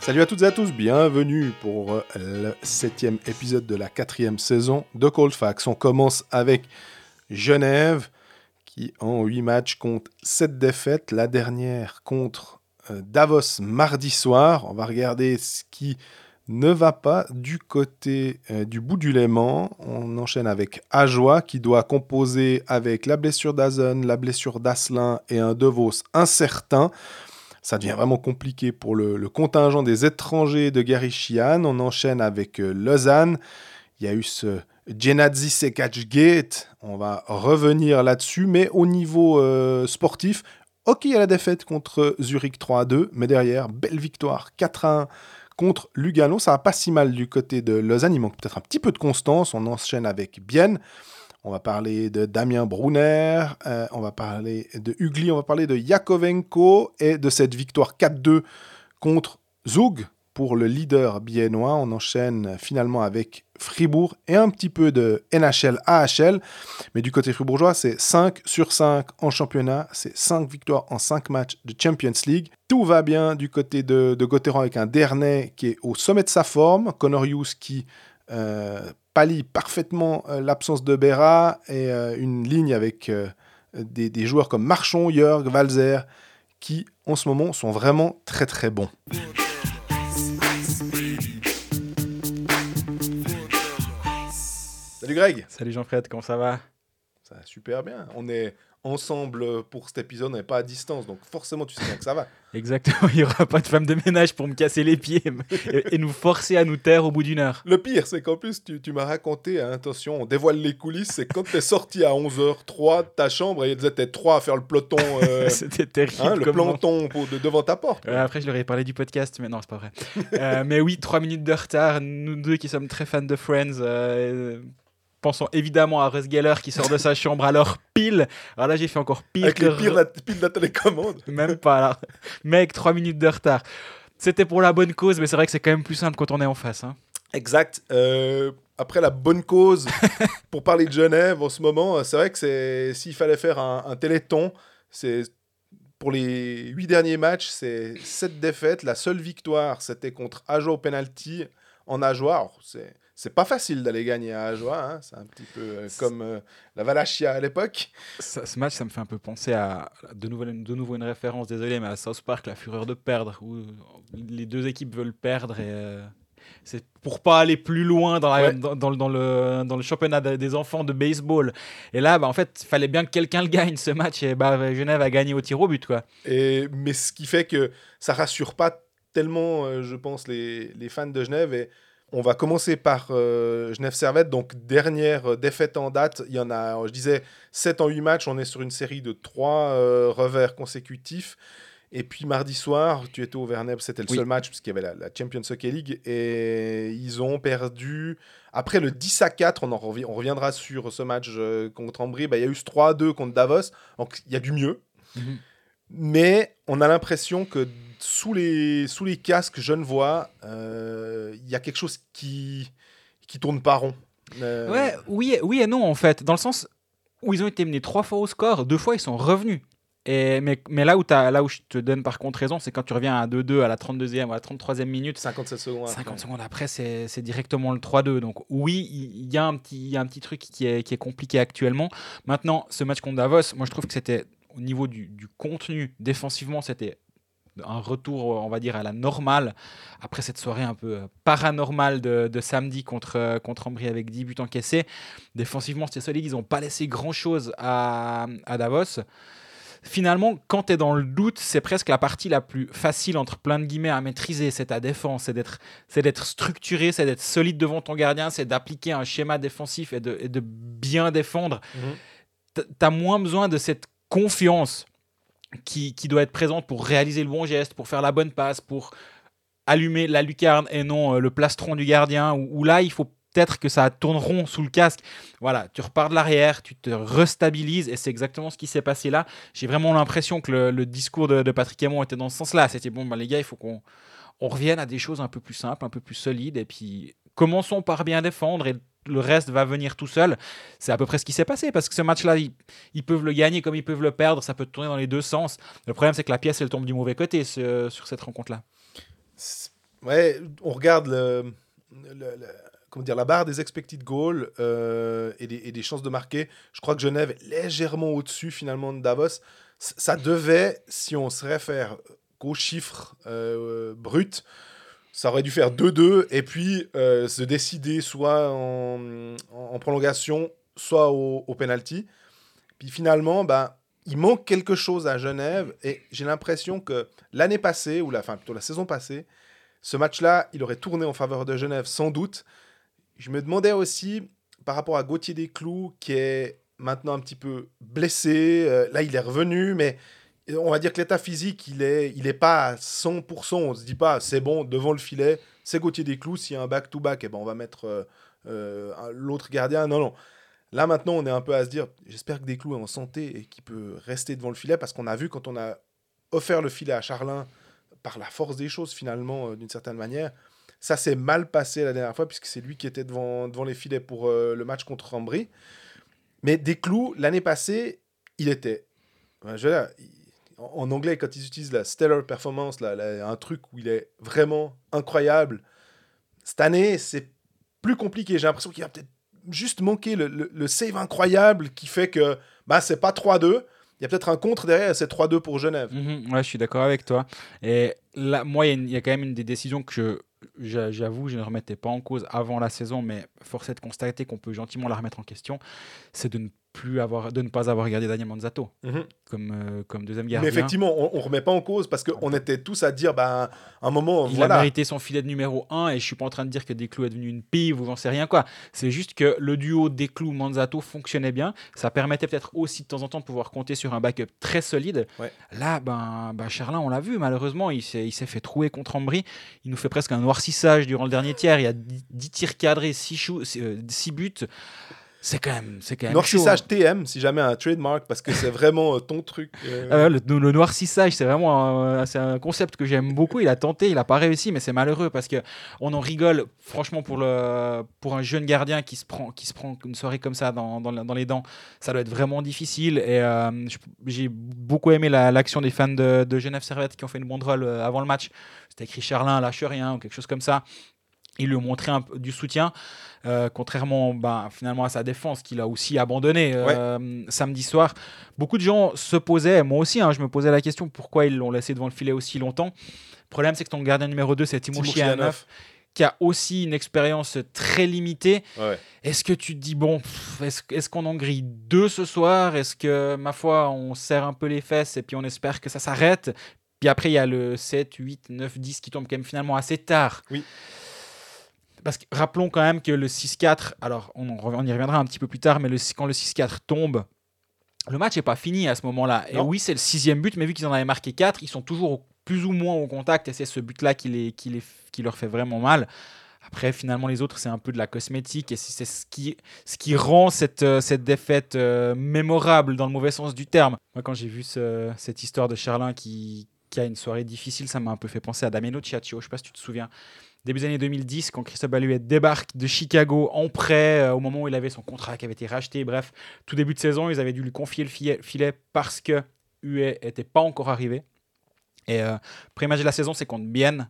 Salut à toutes et à tous, bienvenue pour le septième épisode de la quatrième saison de Cold Facts. On commence avec Genève qui en huit matchs compte sept défaites, la dernière contre euh, Davos mardi soir. On va regarder ce qui ne va pas du côté euh, du bout du Léman. On enchaîne avec Ajoie qui doit composer avec la blessure d'Azen, la blessure d'Asselin et un Devos incertain. Ça devient vraiment compliqué pour le, contingent des étrangers de Garichian. On enchaîne avec euh, Lausanne. Il y a eu ce Genadzi Sekach Gate. On va revenir là-dessus. Mais au niveau euh, sportif, ok, a la défaite contre Zurich 3 2. Mais derrière, belle victoire 4 1 contre Lugano. Ça va pas si mal du côté de Lausanne. Il manque peut-être un petit peu de constance. On enchaîne avec Bienne. On va parler de Damien Brunner, euh, on va parler de Ugly, on va parler de Yakovenko et de cette victoire 4-2 contre Zug pour le leader biennois. On enchaîne finalement avec Fribourg et un petit peu de NHL AHL. Mais du côté fribourgeois, c'est 5 sur 5 en championnat. C'est 5 victoires en 5 matchs de Champions League. Tout va bien du côté de, de avec un Dernay qui est au sommet de sa forme. Connor Hughes qui euh, pallie parfaitement euh, l'absence de Berra et euh, une ligne avec euh, des, joueurs comme Marchon, Jörg, Valzer, qui en ce moment sont vraiment très très bons. Salut Greg Salut Jean-Fred, comment ça va? Ça va super bien. On est ensemble pour cet épisode, on n'est pas à distance, donc forcément tu sais bien que ça va. Exactement, il n'y aura pas de femme de ménage pour me casser les pieds et, nous forcer à nous taire au bout d'une heure. Le pire, c'est qu'en plus, tu, m'as raconté, hein, attention, on dévoile les coulisses, c'est quand tu es sorti à 11h03 de ta chambre et ils étaient trois à faire le peloton. Euh, C'était terrible. Hein, le peloton de, devant ta porte. après, je leur ai parlé du podcast, mais non, c'est pas vrai. Euh, mais oui, trois minutes de retard, nous deux qui sommes très fans de Friends. Euh, Pensons évidemment à Russ Geller qui sort de sa chambre alors pile. Alors là, j'ai fait encore pire. Avec les pires la, pile de la télécommande. Même pas là. Mec, 3 minutes de retard. C'était pour la bonne cause, mais c'est vrai que c'est quand même plus simple quand on est en face. Hein. Exact. Euh, après la bonne cause, pour parler de Genève en ce moment, c'est vrai que c'est s'il fallait faire un, téléthon, c'est pour les huit derniers matchs, c'est sept défaites. La seule victoire, c'était contre Ajo au penalty en Ajoie. C'est c'est pas facile d'aller gagner à Ajoie. Hein. C'est un petit peu euh, comme euh, la Valachia à l'époque. Ce match, ça me fait un peu penser à de nouveau, de nouveau une référence, désolé, mais à South Park, la fureur de perdre, où les deux équipes veulent perdre et euh, c'est pour pas aller plus loin dans, dans, dans, le, dans le championnat des enfants de baseball. Et là, bah, en fait, il fallait bien que quelqu'un le gagne ce match et bah, Genève a gagné au tir au but. Quoi. Et, mais ce qui fait que ça rassure pas tellement, je pense, les, les fans de Genève. Et on va commencer par euh, Genève Servette, donc dernière euh, défaite en date. Il y en a, je disais, 7 en 8 matchs. On est sur une série de 3 euh, revers consécutifs. Et puis mardi soir, tu étais au Verneb, c'était le seul match puisqu'il y avait la, Champions Hockey League. Et ils ont perdu. Après le 10 à 4, on, en on reviendra sur ce match contre Ambry. Bah, il y a eu ce 3 à 2 contre Davos. Donc il y a du mieux. Mhm. Mais on a l'impression que sous les, sous les casques Genevois, euh, il y a quelque chose qui, qui tourne pas rond. Euh, ouais, oui, oui et non, en fait. Dans le sens où ils ont été menés trois fois au score, deux fois ils sont revenus. Et, mais, mais là, où as, là où je te donne par contre raison, c'est quand tu reviens à 2-2 à la 32e ou à la 33e minute. 57 secondes 50 secondes après, c'est directement le 3-2. Donc oui, il y, a un petit, y a un petit truc qui est, qui est compliqué actuellement. Maintenant, ce match contre Davos, moi je trouve que c'était au niveau du, du contenu, défensivement, c'était un retour, on va dire, à la normale après cette soirée un peu paranormale de, samedi contre, contre Ambry avec 10 buts encaissés. Défensivement, c'était solide. Ils n'ont pas laissé grand-chose à, Davos. Finalement, quand tu es dans le doute, c'est presque la partie la plus facile, entre plein de guillemets, à maîtriser. C'est ta défense, c'est d'être, c'est d'être structuré, c'est d'être solide devant ton gardien, c'est d'appliquer un schéma défensif et de, de bien défendre. Mhm. Tu as moins besoin de cette confiance qui, doit être présente pour réaliser le bon geste, pour faire la bonne passe, pour allumer la lucarne et non euh, le plastron du gardien, où, là, il faut peut-être que ça tourne rond sous le casque. Voilà, tu repars de l'arrière, tu te restabilises, et c'est exactement ce qui s'est passé là. J'ai vraiment l'impression que le, discours de, Patrick Aymon était dans ce sens-là. C'était bon, bah, les gars, il faut qu'on on revienne à des choses un peu plus simples, un peu plus solides, et puis commençons par bien défendre, et le reste va venir tout seul. C'est à peu près ce qui s'est passé parce que ce match-là, ils, peuvent le gagner comme ils peuvent le perdre. Ça peut tourner dans les deux sens. Le problème, c'est que la pièce, elle tombe du mauvais côté sur cette rencontre-là. Ouais, on regarde comment dire, la barre des expected goals euh, et, des, chances de marquer. Je crois que Genève est légèrement au-dessus finalement de Davos. ça devait, si on se réfère qu'aux chiffres euh, bruts, ça aurait dû faire 2-2 et puis euh, se décider soit en, prolongation, soit au, au, penalty. Puis finalement, ben, il manque quelque chose à Genève et j'ai l'impression que l'année passée, ou la, enfin plutôt la saison passée, ce match-là, il aurait tourné en faveur de Genève sans doute. Je me demandais aussi, par rapport à Gauthier Desclous, qui est maintenant un petit peu blessé, euh, là il est revenu, mais on va dire que l'état physique, il est, il est pas à 100%. On se dit pas, c'est bon, devant le filet, c'est Gauthier Desclous. S'il y a un back-to-back, eh ben, on va mettre euh, euh, l'autre gardien. Non, non. Là, maintenant, on est un peu à se dire, j'espère que Desclous est en santé et qu'il peut rester devant le filet, parce qu'on a vu quand on a offert le filet à Charlin, par la force des choses, finalement, euh, d'une certaine manière, ça s'est mal passé la dernière fois, puisque c'est lui qui était devant, devant les filets pour le match contre Ambry. Mais Desclous, l'année passée, il était. je veux dire, en anglais, quand ils utilisent la stellar performance, là, un truc où il est vraiment incroyable, cette année, c'est plus compliqué. J'ai l'impression qu'il a peut-être juste manqué le, save incroyable qui fait que bah, c'est pas 3-2. Il y a peut-être un contre derrière, c'est 3-2 pour Genève. Mhm, ouais, je suis d'accord avec toi. Et là, moi, il y, a quand même une des décisions que j'avoue, je ne remettais pas en cause avant la saison, mais force est de constater qu'on peut gentiment la remettre en question, c'est de ne plus avoir, de ne pas avoir regardé Daniel Manzato mhm. comme, euh, comme deuxième gardien. Mais effectivement, on, ne remet pas en cause parce qu'on était tous à dire, bah, un moment, il a mérité son filet de numéro 1 et je suis pas en train de dire que Desclous est devenu une pille vous j'en sais rien quoi. C'est juste que le duo Desclous-Manzato fonctionnait bien. Ça permettait peut-être aussi de temps en temps de pouvoir compter sur un backup très solide. Là, ben, ben Charlin, on l'a vu, malheureusement, il s'est fait trouer contre Ambry. Il nous fait presque un noircissage durant le dernier tiers. Il y a 10 tirs cadrés, 6 euh, buts. C'est quand même, c'est quand même Noircissage TM, si jamais un trademark, parce que c'est vraiment euh, ton truc. Euh. Ah le, noircissage, c'est vraiment un, c'est un concept que j'aime beaucoup. Il a tenté, il n'a pas réussi, mais c'est malheureux parce que on en rigole. Franchement, pour le, pour un jeune gardien qui se prend, qui se prend une soirée comme ça dans, dans, dans les dents, ça doit être vraiment difficile. Et euh, j'ai beaucoup aimé l'action des fans de, de, Genève Servette qui ont fait une banderole avant le match. C'était écrit Charlin lâche rien ou quelque chose comme ça. Ils lui ont montré un, du soutien. Euh, contrairement ben, finalement à sa défense qu'il a aussi abandonné euh, samedi soir. Beaucoup de gens se posaient, moi aussi, hein, je me posais la question pourquoi ils l'ont laissé devant le filet aussi longtemps? Le problème, c'est que ton gardien numéro 2, c'est Timo Chianov qui a aussi une expérience très limitée. Est-ce que tu te dis, bon, est-ce qu'on en grille deux ce soir? Est-ce que, ma foi, on serre un peu les fesses et puis on espère que ça s'arrête? Puis après, il y a le 7, 8, 9, 10 qui tombe quand même finalement assez tard. Oui. Parce que rappelons quand même que le 6-4, alors on, on, y reviendra un petit peu plus tard, mais le, quand le 6-4 tombe, le match n'est pas fini à ce moment-là. Et oui, c'est le sixième but, mais vu qu'ils en avaient marqué 4, ils sont toujours plus ou moins au contact, et c'est ce but-là qui, les, qui, les, qui leur fait vraiment mal. Après, finalement, les autres, c'est un peu de la cosmétique et c'est ce qui, ce qui rend cette, euh, cette défaite euh, mémorable dans le mauvais sens du terme. Moi, quand j'ai vu cette histoire de Charlin qui, qui, a une soirée difficile, ça m'a un peu fait penser à Damiano Ciaccio. Je sais pas si tu te souviens début des années 2010, quand Christophe Baluet débarque de Chicago en prêt, euh, au moment où il avait son contrat qui avait été racheté. Bref, tout début de saison, ils avaient dû lui confier le filet, parce que Huet n'était pas encore arrivé. Et euh, premier match de la saison, c'est contre Bienne.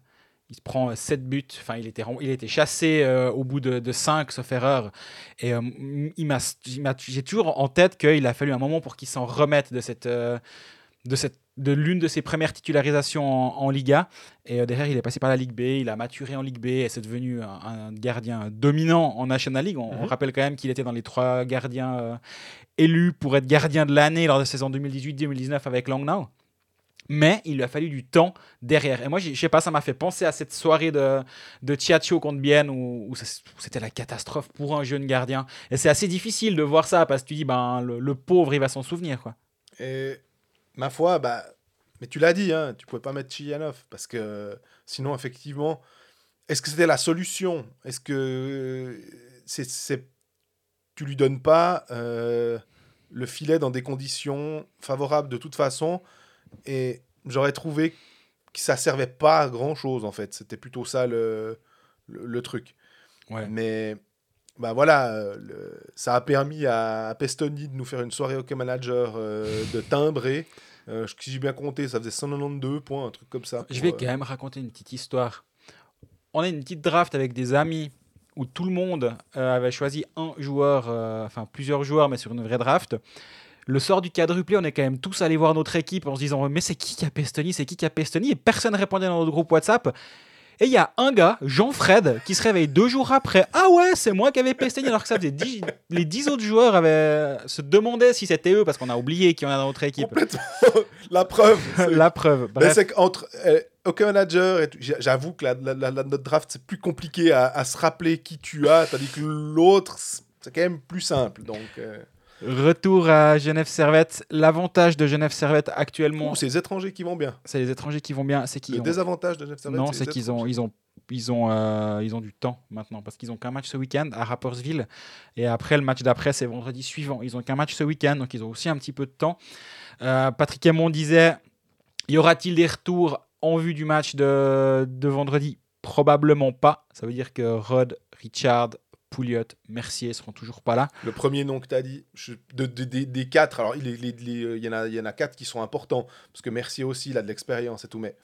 Il se prend 7 buts. Enfin, il était, il était chassé euh, au bout de, de 5, sauf erreur. Et j'ai toujours en tête qu'il a fallu un moment pour qu'il s'en remette de cette, de cette de l'une de ses premières titularisations en, Liga. Et euh, derrière, il est passé par la Ligue B, il a maturé en Ligue B et c'est devenu un, gardien dominant en National League. On, mhm. rappelle quand même qu'il était dans les trois gardiens euh, élus pour être gardien de l'année lors de la saison 2018-2019 avec Langnau. Mais il lui a fallu du temps derrière. Et moi, je sais pas, ça m'a fait penser à cette soirée de, de Chiaccio contre Bienne où, c'était la catastrophe pour un jeune gardien. Et c'est assez difficile de voir ça parce que tu dis, ben, le, pauvre, il va s'en souvenir. Quoi. Et ma foi, bah, mais tu l'as dit, hein, tu pouvais pas mettre Chiyanov parce que sinon, effectivement, est-ce que c'était la solution? Est-ce que c'est, c'est, tu lui donnes pas euh, le filet dans des conditions favorables de toute façon? Et j'aurais trouvé que ça servait pas à grand chose en fait. C'était plutôt ça le, le, truc. Ouais. Mais bah voilà, euh, le- ça a permis à, à Pestoni de nous faire une soirée hockey manager euh, de timbrer. Euh, je- j'ai bien compté, ça faisait 192 points, un truc comme ça. Je vais euh, quand même raconter une petite histoire. On a une petite draft avec des amis où tout le monde avait choisi un joueur, enfin plusieurs joueurs, mais sur une vraie draft. Le sort du quadruplé, on est quand même tous allés voir notre équipe en se disant Mais c'est qui qui a Pestoni? C'est qui qui a Pestoni? Et personne répondait dans notre groupe WhatsApp. Et il y a un gars, Jean-Fred, qui se réveille deux jours après. Ah ouais, c'est moi qui avais Pestoni, alors que ça faisait dix- les dix autres joueurs avaient, se demandaient si c'était eux, parce qu'on a oublié qui en a dans notre équipe. Complètement. La preuve. c'est- La preuve. Mais Bref. c'est qu'entre euh, Hockey Manager et tout, j'a- j'avoue que la, la- la- la- notre draft, c'est plus compliqué à, à se rappeler qui tu as, tandis que l'autre, c'est quand même plus simple. Donc, euh, Retour à Genève Servette. L'avantage de Genève Servette actuellement, c'est les étrangers qui vont bien. c'est les étrangers qui vont bien. C'est qu'ils Le ont... désavantage de Genève Servette, Non, c'est qu'ils ont, ils ont, ils ont, euh, ils ont du temps maintenant parce qu'ils ont qu'un match ce week-end à Rappersville et après le match d'après c'est vendredi suivant. Ils ont qu'un match ce week-end donc ils ont aussi un petit peu de temps. Euh, Patrick Aymon disait y aura-t-il des retours en vue du match de, de vendredi? Probablement pas. Ça veut dire que Rod, Richard, Pouliot, Mercier seront toujours pas là. Le premier nom que tu as dit, des- quatre, alors il, y, en a, quatre qui sont importants, parce que Mercier aussi, il a de l'expérience et tout, mais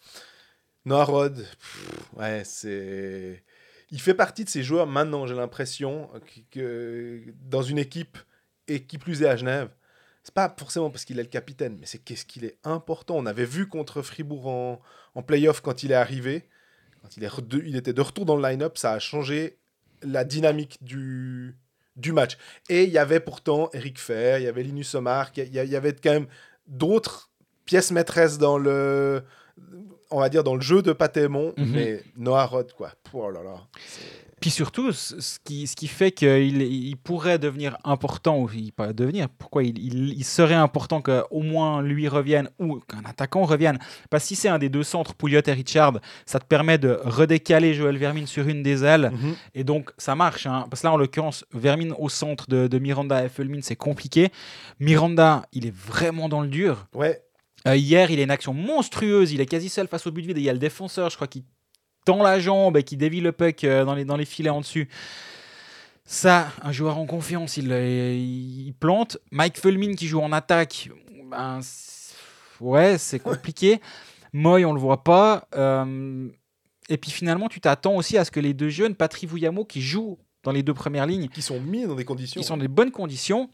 Noah Rod, pff, ouais, c'est. Il fait partie de ces joueurs maintenant, j'ai l'impression, que, dans une équipe, et qui plus est à Genève, c'est pas forcément parce qu'il est le capitaine, mais c'est qu'est-ce qu'il est important. On avait vu contre Fribourg en, en playoff quand il est arrivé, quand il, il était de retour dans le line-up, ça a changé la dynamique du, du match. Et il y avait pourtant Eric Fer, il y avait Linus Omar, il y, avait quand même d'autres pièces maîtresses dans le, on va dire dans le jeu de Patémon, Mhm. mais Noah Rod quoi. Oh là là. Puis surtout, ce qui, ce qui fait qu'il il pourrait devenir important, ou il pas devenir, pourquoi il, il- il serait important qu'au moins lui revienne ou qu'un attaquant revienne. Parce que si c'est un des deux centres, Pouliot et Richard, ça te permet de redécaler Joël Vermine sur une des ailes. Mhm. Et donc, ça marche. hein. Parce que là, en l'occurrence, Vermine au centre de, de Miranda et Fulmin, c'est compliqué. Miranda, il est vraiment dans le dur. Ouais, Euh, hier, il a une action monstrueuse. Il est quasi seul face au but vide. Et il y a le défenseur, je crois, qui tend la jambe et qui dévie le puck euh, dans les, dans les filets en dessus. Ça, un joueur en confiance, il, euh, il plante. Mike Fulmin qui joue en attaque, ben, ouais, c'est compliqué. Moy, on le voit pas. Euh, et puis finalement, tu t'attends aussi à ce que les deux jeunes, Patry Vouillamo, qui jouent dans les deux premières lignes, qui sont mis dans des conditions. qui sont dans des bonnes conditions,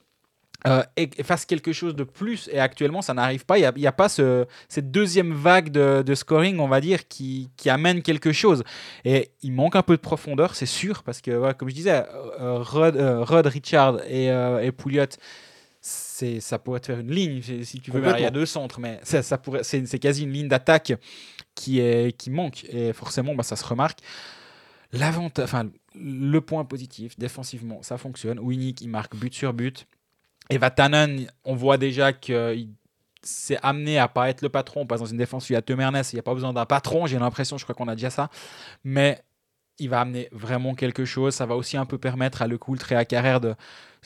euh, et, et fassent quelque chose de plus. Et actuellement, ça n'arrive pas. Il n'y a, il y a pas ce- cette deuxième vague de, de scoring, on va dire, qui, qui amène quelque chose. Et il manque un peu de profondeur, c'est sûr, parce que, ouais, comme je disais, euh, Rod, euh, Rod, Richard et, et Pouliot, c'est, ça pourrait te faire une ligne, si tu veux. Il y a deux centres, mais ça, ça pourrait, c'est, c'est quasi une ligne d'attaque qui, est, qui manque. Et forcément, bah, ça se remarque. L'avantage, enfin, le point positif, défensivement, ça fonctionne. Winnick, il marque but sur but. Et Vatanen, on voit déjà qu'il s'est amené à pas être le patron. On passe dans une défense où il y a Temernes, il n'y a pas besoin d'un patron, j'ai l'impression, je crois qu'on a déjà ça. Mais il va amener vraiment quelque chose. Ça va aussi un peu permettre à Le Coultre et à Carrère de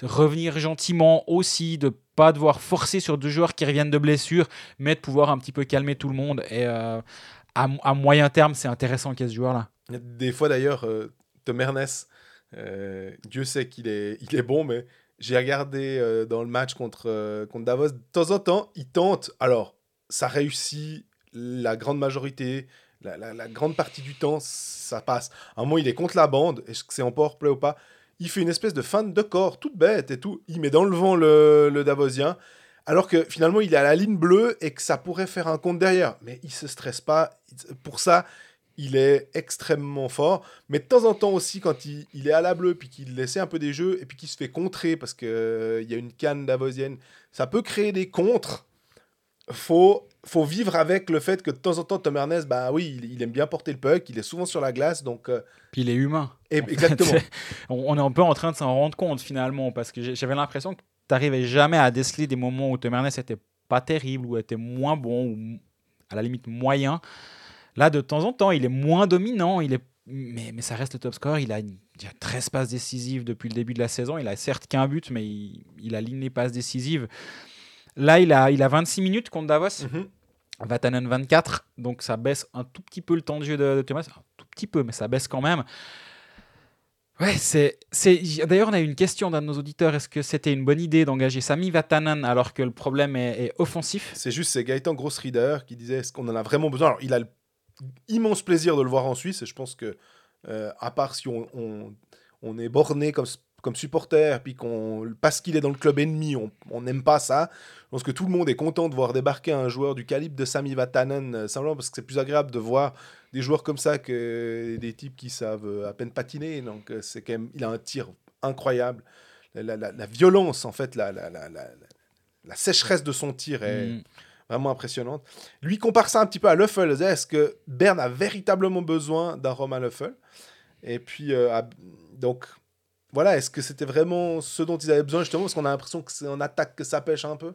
revenir gentiment aussi, de pas devoir forcer sur deux joueurs qui reviennent de blessure, mais de pouvoir un petit peu calmer tout le monde. Et euh, à, moyen terme, c'est intéressant qu'il y ait ce joueur-là. Des fois d'ailleurs, euh, euh, Dieu sait qu'il est, est bon, mais j'ai regardé euh, dans le match contre, euh, contre Davos, de temps en temps, il tente. Alors, ça réussit la grande majorité, la, grande partie du temps, ça passe. À un moment, il est contre la bande, est-ce que c'est en powerplay ou pas? Il fait une espèce de feinte de corps, toute bête et tout. Il met dans le vent le, le Davosien. Alors que finalement, il est à la ligne bleue et que ça pourrait faire un compte derrière. Mais il se stresse pas. Pour ça, il est extrêmement fort. Mais de temps en temps aussi, quand il, il est à la bleue, puis qu'il essaie un peu des jeux, et puis qu'il se fait contrer parce qu'il y a une canne davosienne, ça peut créer des contres. Faut, faut vivre avec le fait que de temps en temps, Tom Ernest, bah oui, il, il aime bien porter le puck, il est souvent sur la glace, donc... euh, Puis il est humain. et- fait, exactement. on est un peu en train de s'en rendre compte finalement, parce que j'avais l'impression que tu n'arrivais jamais à déceler des moments où Tom Ernest était pas terrible, ou était moins bon, ou à la limite moyen. Là, de temps en temps, il est moins dominant, il est... mais, mais ça reste le top score. Il a, une- il a 13 passes décisives depuis le début de la saison. Il a certes qu'un but, mais il, il aligne les passes décisives. Là, il a, il a 26 minutes contre Davos. Mhm. Vatanen 24, donc ça baisse un tout petit peu le temps de jeu de, de Thomas, un tout petit peu, mais ça baisse quand même. Ouais, c'est. D'ailleurs, on a eu une question d'un de nos auditeurs. Est-ce que c'était une bonne idée d'engager Sami Vatanen alors que le problème est, offensif? C'est juste, c'est Gaëtan Grossrieder qui disait est-ce qu'on en a vraiment besoin? Alors, il a l'immense plaisir de le voir en Suisse et je pense que, euh, à part si on, on, est borné comme, comme supporter, puis qu'on parce qu'il est dans le club ennemi, on n'aime pas ça. Je pense que tout le monde est content de voir débarquer un joueur du calibre de Sami Vatanen, euh, simplement parce que c'est plus agréable de voir des joueurs comme ça que des types qui savent euh, à peine patiner. Donc, euh, c'est quand même, il a un tir incroyable. La, violence, en fait, la, la, sécheresse de son tir est mm. Vraiment impressionnante. Lui compare ça un petit peu à Löffel. Est-ce que Bern a véritablement besoin d'un Romain Löffel Et puis, euh, donc, voilà, est-ce que c'était vraiment ce dont ils avaient besoin, justement, parce qu'on a l'impression que c'est en attaque que ça pêche un peu?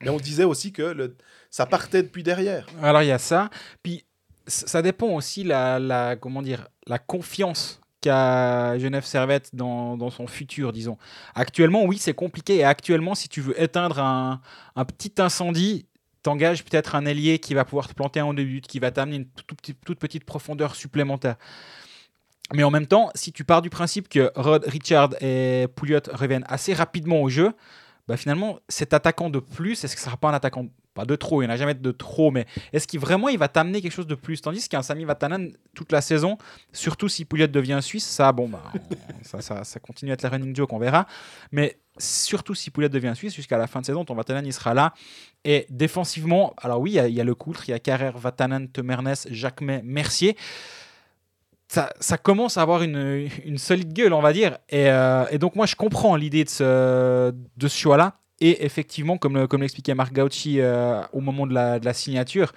Mais on disait aussi que ça partait depuis derrière. Alors il y a ça. Puis ça dépend aussi la, la comment dire la confiance qu'a Genève Servette dans, dans, son futur, disons. Actuellement, oui, c'est compliqué. Et actuellement, si tu veux éteindre un, un petit incendie, t'engages peut-être un ailier qui va pouvoir te planter un début, qui va t'amener une toute, petite profondeur supplémentaire. Mais en même temps, si tu pars du principe que Rod, Richard et Pouliot reviennent assez rapidement au jeu, bah finalement, cet attaquant de plus, est-ce que ça sera pas un attaquant pas de trop, il n'y en a jamais de trop, mais est-ce qu'il vraiment il va t'amener quelque chose de plus? Tandis qu'un Sami Vatanen toute la saison, surtout si Pouliot devient suisse, ça, bon, bah, ça, ça, continue à être la running joke, on verra. Mais surtout si Pouliot devient suisse, jusqu'à la fin de saison, ton Vatanen il sera là. Et défensivement, alors oui, il y, a le Coultre, il y a Carrère, Vatanen, Temernes, Jacquemet, Mercier ça, ça, commence à avoir une, une, solide gueule, on va dire. Et, euh, et donc, moi, je comprends l'idée de ce, de ce choix-là. Et effectivement, comme, l'expliquait Marc Gauchi euh, au moment de la, signature,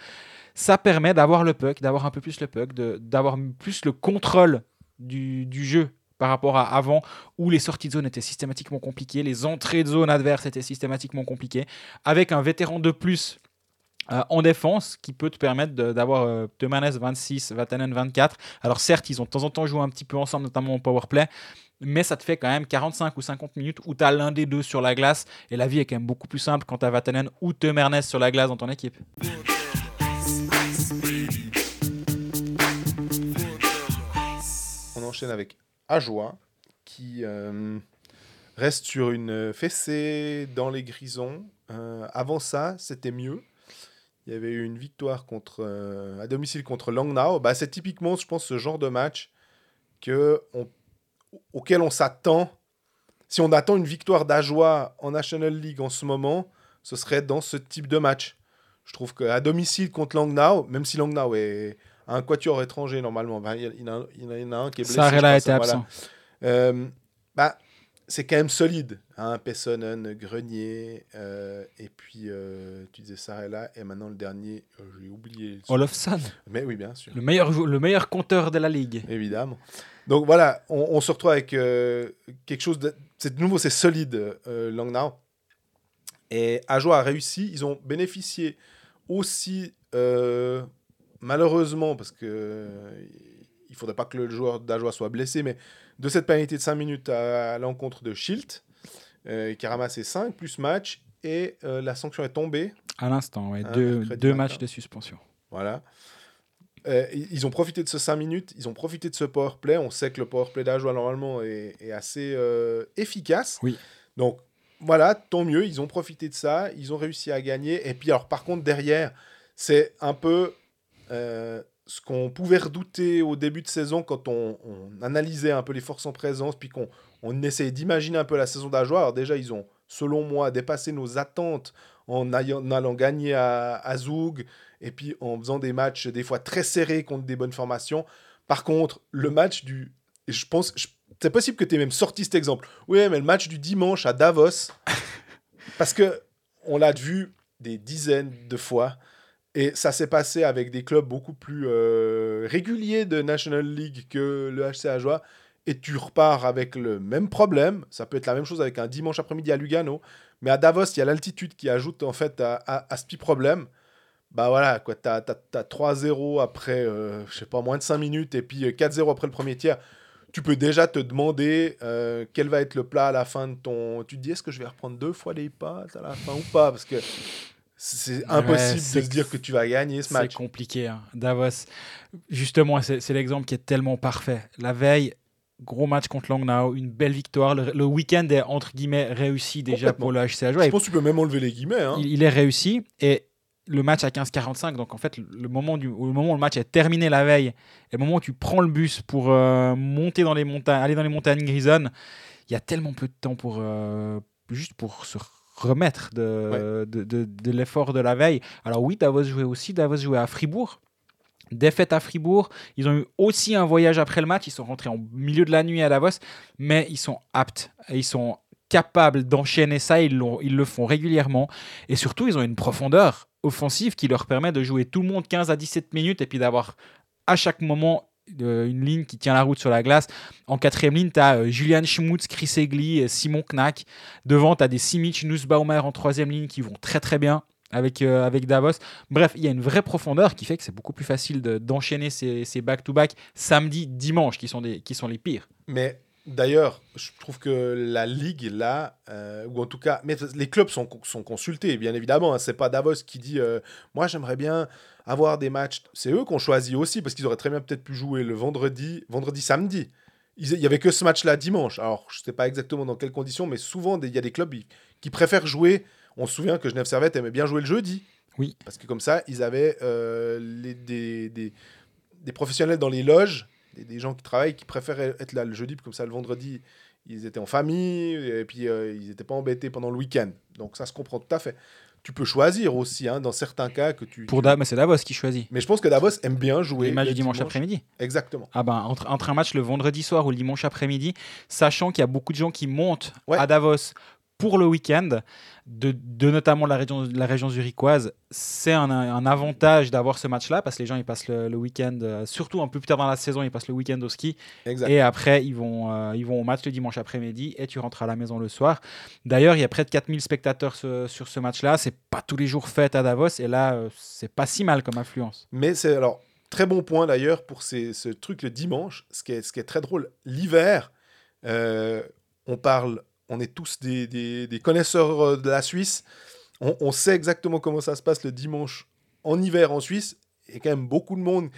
ça permet d'avoir le puck, d'avoir un peu plus le puck, d'avoir plus le contrôle du, jeu par rapport à avant, où les sorties de zone étaient systématiquement compliquées, les entrées de zone adverses étaient systématiquement compliquées. Avec un vétéran de plus euh, en défense qui peut te permettre d'avoir euh, 26, Vatanen 24. Alors certes, ils ont de temps en temps joué un petit peu ensemble, notamment au power play, mais ça te fait quand même 45 ou 50 minutes où tu as l'un des deux sur la glace. Et la vie est quand même beaucoup plus simple quand tu as Vatanen ou Temernes sur la glace dans ton équipe. On enchaîne avec Ajoie qui euh, reste sur une fessée dans les grisons. Euh, avant ça, c'était mieux. Il y avait eu une victoire euh, à domicile contre Langnau. Bah, c'est typiquement, je pense, ce genre de match que on, auquel on s'attend. Si on attend une victoire d'Ajoie en National League en ce moment, ce serait dans ce type de match. Je trouve qu'à domicile contre Langnau, même si Langnau est un quatuor étranger normalement, il, y en a, un qui est blessé. Sarela était absent. Euh, bah, c'est quand même solide. Hein, Pessonen, Grenier, euh, et puis euh, tu disais Sarella, et maintenant le dernier, euh, j'ai oublié. Olofsson. Mais oui, bien sûr. Le meilleur, le meilleur compteur de la ligue. Évidemment. Donc voilà, on, se retrouve avec quelque chose de. C'est de nouveau, c'est solide, Langnau. Et Ajoa a réussi. Ils ont bénéficié aussi, malheureusement, parce que il faudrait pas que le joueur d'Ajoa soit blessé, mais de cette pénalité de 5 minutes à, l'encontre de Schilt, euh, qui a ramassé 5 plus match, et euh, la sanction est tombée. À l'instant, ouais. deux, deux matchs de suspension. Voilà. Euh, ils ont profité de ce 5 minutes, ils ont profité de ce power play. On sait que le power play d'Ajoa, normalement, est, est assez efficace. Oui. Donc, voilà, tant mieux, ils ont profité de ça, ils ont réussi à gagner. Et puis, alors, par contre, derrière, c'est un peu ce qu'on pouvait redouter au début de saison quand on, analysait un peu les forces en présence, puis qu'on on essayait d'imaginer un peu la saison d'Ajoie. Alors déjà, ils ont, selon moi, dépassé nos attentes en, allant gagner à, à Zoug, et puis en faisant des matchs des fois très serrés contre des bonnes formations. Par contre, le match du... je pense... c'est possible que tu aies même sorti cet exemple. Oui, mais le match du dimanche à Davos, parce que on l'a vu des dizaines de fois. Et ça s'est passé avec des clubs beaucoup plus euh, réguliers de National League que le HC Ajoie. Et tu repars avec le même problème. Ça peut être la même chose avec un dimanche après-midi à Lugano. Mais à Davos, il y a l'altitude qui ajoute en fait à, à, ce petit problème. Bah voilà, quoi, t'as, as, 3-0 après, euh, je sais pas, moins de 5 minutes et puis 4-0 euh, après le premier tiers. Tu peux déjà te demander quel va être le plat à la fin de ton. Tu te dis, est-ce que je vais reprendre deux fois les pâtes à la fin ou pas? Parce que c'est impossible de se dire que tu vas gagner ce match. C'est compliqué. Hein. Davos, justement, c'est l'exemple qui est tellement parfait. La veille, gros match contre Langnau, une belle victoire. Le, week-end est entre guillemets réussi déjà pour le HCA Je pense que tu peux même enlever les guillemets. Hein. Il, est réussi et le match à 15-45, donc en fait le moment, du, le moment où le match est terminé la veille, et le moment où tu prends le bus pour euh, monter dans les montagnes, aller dans les montagnes grisonnes, il y a tellement peu de temps pour euh, juste pour se remettre de, de, de, l'effort de la veille. Alors oui, Davos jouait aussi, Davos jouait à Fribourg. Défaite à Fribourg. Ils ont eu aussi un voyage après le match. Ils sont rentrés en milieu de la nuit à Davos, mais ils sont aptes. Ils sont capables d'enchaîner ça. Ils, le font régulièrement. Et surtout, ils ont une profondeur offensive qui leur permet de jouer tout le monde 15 à 17 minutes et puis d'avoir à chaque moment une ligne qui tient la route sur la glace. En quatrième ligne, tu as euh, Julian Schmutz, Chris Egli, Simon Knack. Devant, tu as des Simic, Nussbaumer en troisième ligne qui vont très très bien avec, euh, avec Davos. Bref, il y a une vraie profondeur qui fait que c'est beaucoup plus facile d'enchaîner ces, back-to-back samedi, dimanche, qui sont, des, qui sont les pires. Mais d'ailleurs, je trouve que la ligue, là, euh, ou en tout cas, mais les clubs sont, sont consultés, bien évidemment. Hein. c'est pas Davos qui dit Moi, j'aimerais bien avoir des matchs. C'est eux qu'on choisit aussi parce qu'ils auraient très bien peut-être pu jouer le vendredi, vendredi, samedi. Il n'y avait que ce match-là dimanche. Alors, je ne sais pas exactement dans quelles conditions, mais souvent, il y a des clubs qui préfèrent jouer. On se souvient que Genève Servette aimait bien jouer le jeudi. Oui. Parce que comme ça, ils avaient euh, les, des, des, des, professionnels dans les loges, des, gens qui travaillent, qui préféraient être là le jeudi, comme ça, le vendredi, ils étaient en famille, et puis euh, ils n'étaient pas embêtés pendant le week-end. Donc ça se comprend tout à fait tu peux choisir aussi, hein, dans certains cas que tu. Pour Davos, c'est Davos qui choisit. Mais je pense que Davos aime bien jouer. Les matchs du dimanche, après-midi. Exactement. Ah ben, entre, entre, un match le vendredi soir ou le dimanche après-midi, sachant qu'il y a beaucoup de gens qui montent à Davos pour le week-end, de, notamment la région, la région zurichoise, c'est un, avantage d'avoir ce match-là parce que les gens ils passent le, week-end, euh, surtout un peu plus tard dans la saison, ils passent le week-end au ski. Et après, ils vont, euh, ils vont au match le dimanche après-midi et tu rentres à la maison le soir. D'ailleurs, il y a près de 4000 spectateurs sur ce match-là. C'est pas tous les jours fait à Davos et là, euh, c'est pas si mal comme influence. Mais c'est alors. Très bon point d'ailleurs pour ces, ce truc le dimanche. Ce qui est, ce qui est très drôle, l'hiver, on parle on est tous des, connaisseurs euh, de la Suisse. On, sait exactement comment ça se passe le dimanche en hiver en Suisse. Il y a quand même beaucoup de monde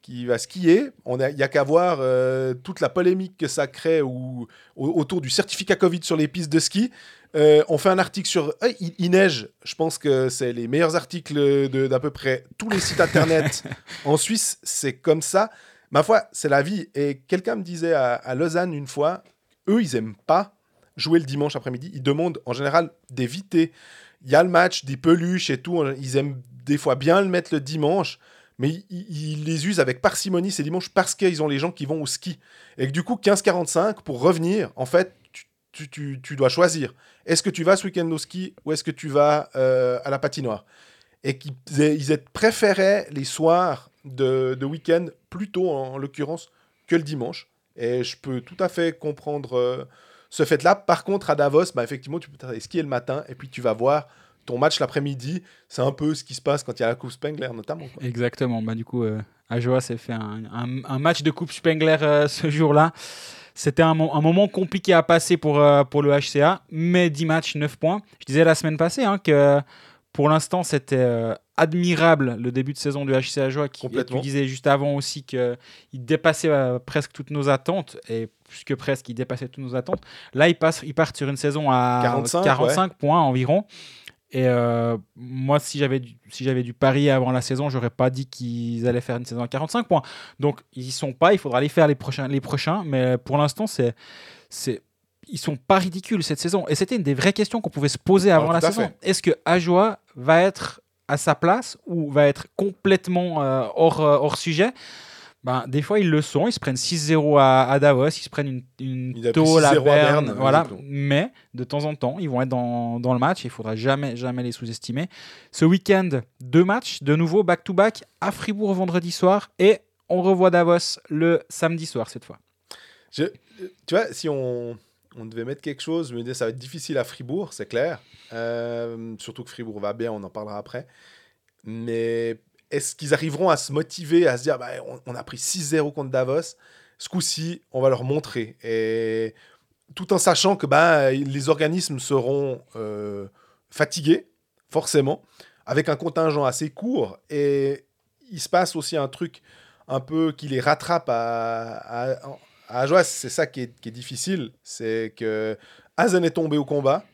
qui va skier. Il n'y a, qu'à voir euh, toute la polémique que ça crée ou, autour du certificat Covid sur les pistes de ski. Euh, on fait un article sur. il, neige. Je pense que c'est les meilleurs articles d'à peu près tous les sites internet en Suisse. C'est comme ça. Ma foi, c'est la vie. Et quelqu'un me disait à, à Lausanne une fois eux, ils aiment pas jouer le dimanche après-midi. Ils demandent en général d'éviter. Il y a le match, des peluches et tout. Ils aiment des fois bien le mettre le dimanche, mais ils, les usent avec parcimonie ces dimanches parce qu'ils ont les gens qui vont au ski. Et que du coup, 15-45, pour revenir, en fait, tu, dois choisir. Est-ce que tu vas ce week-end au ski ou est-ce que tu vas euh, à la patinoire? Et qu'ils ils préféraient les soirs de, de week-end plutôt, en, l'occurrence, que le dimanche. Et je peux tout à fait comprendre... Euh, ce fait-là. Par contre, à Davos, bah, effectivement, tu peux skier le matin et puis tu vas voir ton match l'après-midi. C'est un peu ce qui se passe quand il y a la Coupe Spengler, notamment. Exactement. Bah, du coup, euh, Ajoa s'est fait un, match de Coupe Spengler euh, ce jour-là. C'était un, moment compliqué à passer pour, euh, pour le HCA, mais 10 matchs, 9 points. Je disais la semaine passée hein, que pour l'instant, c'était euh, admirable le début de saison du HCA Joie. Qui, tu disais juste avant aussi qu'il dépassait presque toutes nos attentes. Et plus que presque, il dépassait toutes nos attentes. Là, ils, passent, ils partent sur une saison à 45, points environ. Et euh, moi, si j'avais du, si j'avais du pari avant la saison, j'aurais pas dit qu'ils allaient faire une saison à 45 points. Donc, ils y sont pas. Il faudra les faire les prochains. Les prochains mais pour l'instant, c'est, c'est, ils sont pas ridicules cette saison. Et c'était une des vraies questions qu'on pouvait se poser avant la saison. Est-ce que Ajoa va être à sa place ou va être complètement euh, hors, euh, hors sujet? Ben, des fois, ils le sont. Ils se prennent 6-0 à, Davos, ils se prennent une, une tôle à Berne. voilà. Mais de temps en temps, ils vont être dans, dans le match. Il faudra jamais, jamais les sous-estimer. Ce week-end, deux matchs, de nouveau back-to-back à Fribourg vendredi soir. Et on revoit Davos le samedi soir cette fois. Je, tu vois, si on, on devait mettre quelque chose, je me ça va être difficile à Fribourg, c'est clair. Euh, surtout que Fribourg va bien, on en parlera après. Mais est-ce qu'ils arriveront à se motiver, à se dire, bah, on, a pris 6-0 contre Davos, ce coup-ci, on va leur montrer. Et tout en sachant que bah, les organismes seront euh, fatigués, forcément, avec un contingent assez court. Et il se passe aussi un truc un peu qui les rattrape à Ajoie, c'est ça qui est, qui est difficile. C'est que Hazen est tombé au combat.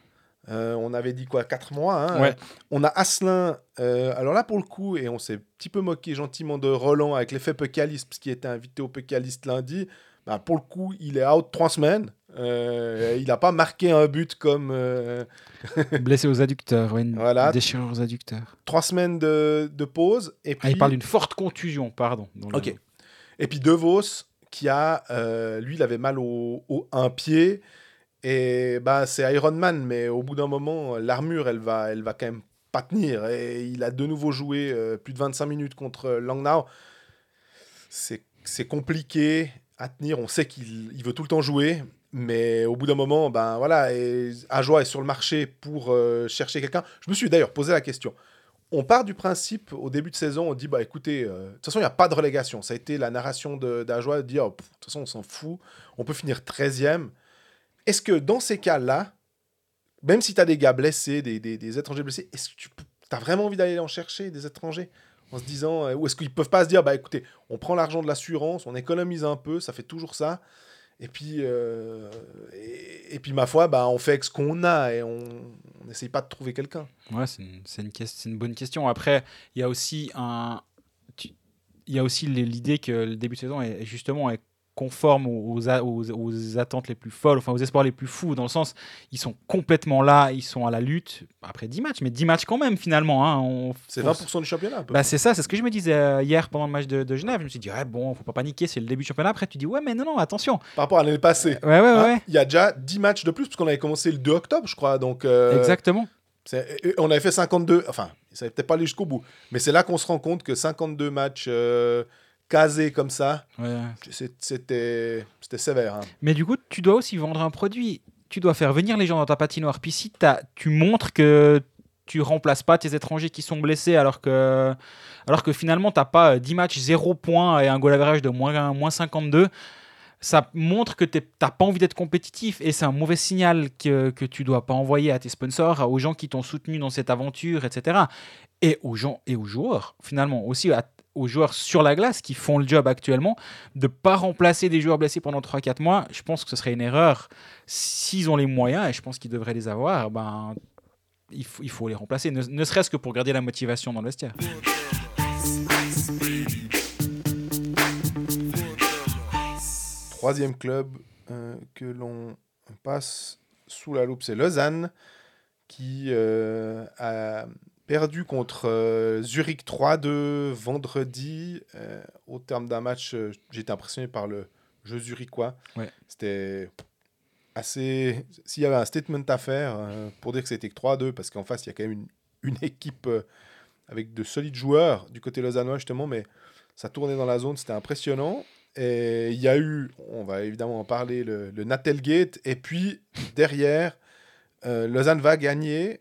Euh, on avait dit quoi 4 mois. hein. Ouais. On a Asselin. euh, alors là, pour le coup, et on s'est un petit peu moqué gentiment de Roland avec l'effet Pécaliste, qu'il était invité au Pécaliste lundi. Bah, pour le coup, il est out 3 semaines. Euh, il n'a pas marqué un but comme euh, Blessé aux adducteurs, ouais, une Voilà. déchirure aux adducteurs. 3 semaines de, de pause. Et puis, Ah, il parle d'une forte contusion, pardon. dans le- Ok. Et puis De Vos, qui a, euh, lui, il avait mal au, au un pied. Et bah, c'est Iron Man, mais au bout d'un moment, l'armure, elle va, elle va quand même pas tenir. Et il a de nouveau joué euh, plus de 25 minutes contre Langnau. C'est compliqué à tenir. On sait qu'il il veut tout le temps jouer. Mais au bout d'un moment, ben voilà, Ajoie est sur le marché pour euh, chercher quelqu'un. Je me suis d'ailleurs posé la question. On part du principe, au début de saison, on dit, bah écoutez, euh, de toute façon, il n'y a pas de relégation. Ça a été la narration d'Ajoie de dire, de toute façon, on s'en fout, on peut finir 13e. Est-ce que dans ces cas-là, même si tu as des gars blessés, des, des- des étrangers blessés, est-ce que tu as vraiment envie d'aller en chercher, des étrangers En se disant, euh, ou est-ce qu'ils peuvent pas se dire, bah écoutez, on prend l'argent de l'assurance, on économise un peu, ça fait toujours ça. Et puis, euh, et, puis ma foi, bah, on fait avec ce qu'on a et on n'essaye pas de trouver quelqu'un. Ouais, c'est une, une, une bonne question. Après, il y a aussi un, il y a aussi l'idée que le début de saison est justement conforme aux, aux attentes les plus folles, enfin aux espoirs les plus fous, dans le sens ils sont complètement là, ils sont à la lutte après 10 matchs, mais 10 matchs quand même finalement. hein, C'est on- 20% du championnat. Bah c'est ça, c'est ce que je me disais euh, hier pendant le match de, de Genève. Je me suis dit, ouais, bon, faut pas paniquer, c'est le début du championnat. Après, tu dis, ouais, mais non, non, attention. Par rapport à l'année passée. Ouais, ouais, ouais. Hein, ouais. Il y a déjà 10 matchs de plus, parce qu'on avait commencé le 2 octobre, je crois. Donc, euh, Exactement. on avait fait 52. Enfin, ça n'avait peut-être pas aller jusqu'au bout. Mais c'est là qu'on se rend compte que 52 matchs euh, casés comme ça, Ouais. c'était c'était sévère. hein. Mais du coup, tu dois aussi vendre un produit. Tu dois faire venir les gens dans ta patinoire. Puis si t'as- tu montres que tu remplaces pas tes étrangers qui sont blessés alors que, alors que finalement, tu n'as pas euh, 10 matchs, 0 points et un goal average de moins, moins 52, ça montre que tu n'as pas envie d'être compétitif et c'est un mauvais signal que, que tu dois pas envoyer à tes sponsors, aux gens qui t'ont soutenu dans cette aventure, etc. Et aux gens et aux joueurs, finalement, aussi à- aux joueurs sur la glace qui font le job actuellement, de pas remplacer des joueurs blessés pendant 3-4 mois, je pense que ce serait une erreur. S'ils ont les moyens, et je pense qu'ils devraient les avoir, ben, il, faut, il faut les remplacer, ne, ne serait-ce que pour garder la motivation dans le vestiaire. Troisième club euh, que l'on passe sous la loupe, c'est Lausanne, qui euh, a perdu contre euh, Zurich 3-2 vendredi. Euh, au terme d'un match, euh, j'ai été impressionné par le jeu zurichois. Ouais. C'était assez. S'il y avait un statement à faire euh, pour dire que c'était que 3-2, parce qu'en face, il y a quand même une, une équipe avec de solides joueurs du côté lausannois, justement, mais ça tournait dans la zone, c'était impressionnant. Et il y a eu, on va évidemment en parler, le, le. Et puis, derrière, Lausanne va gagner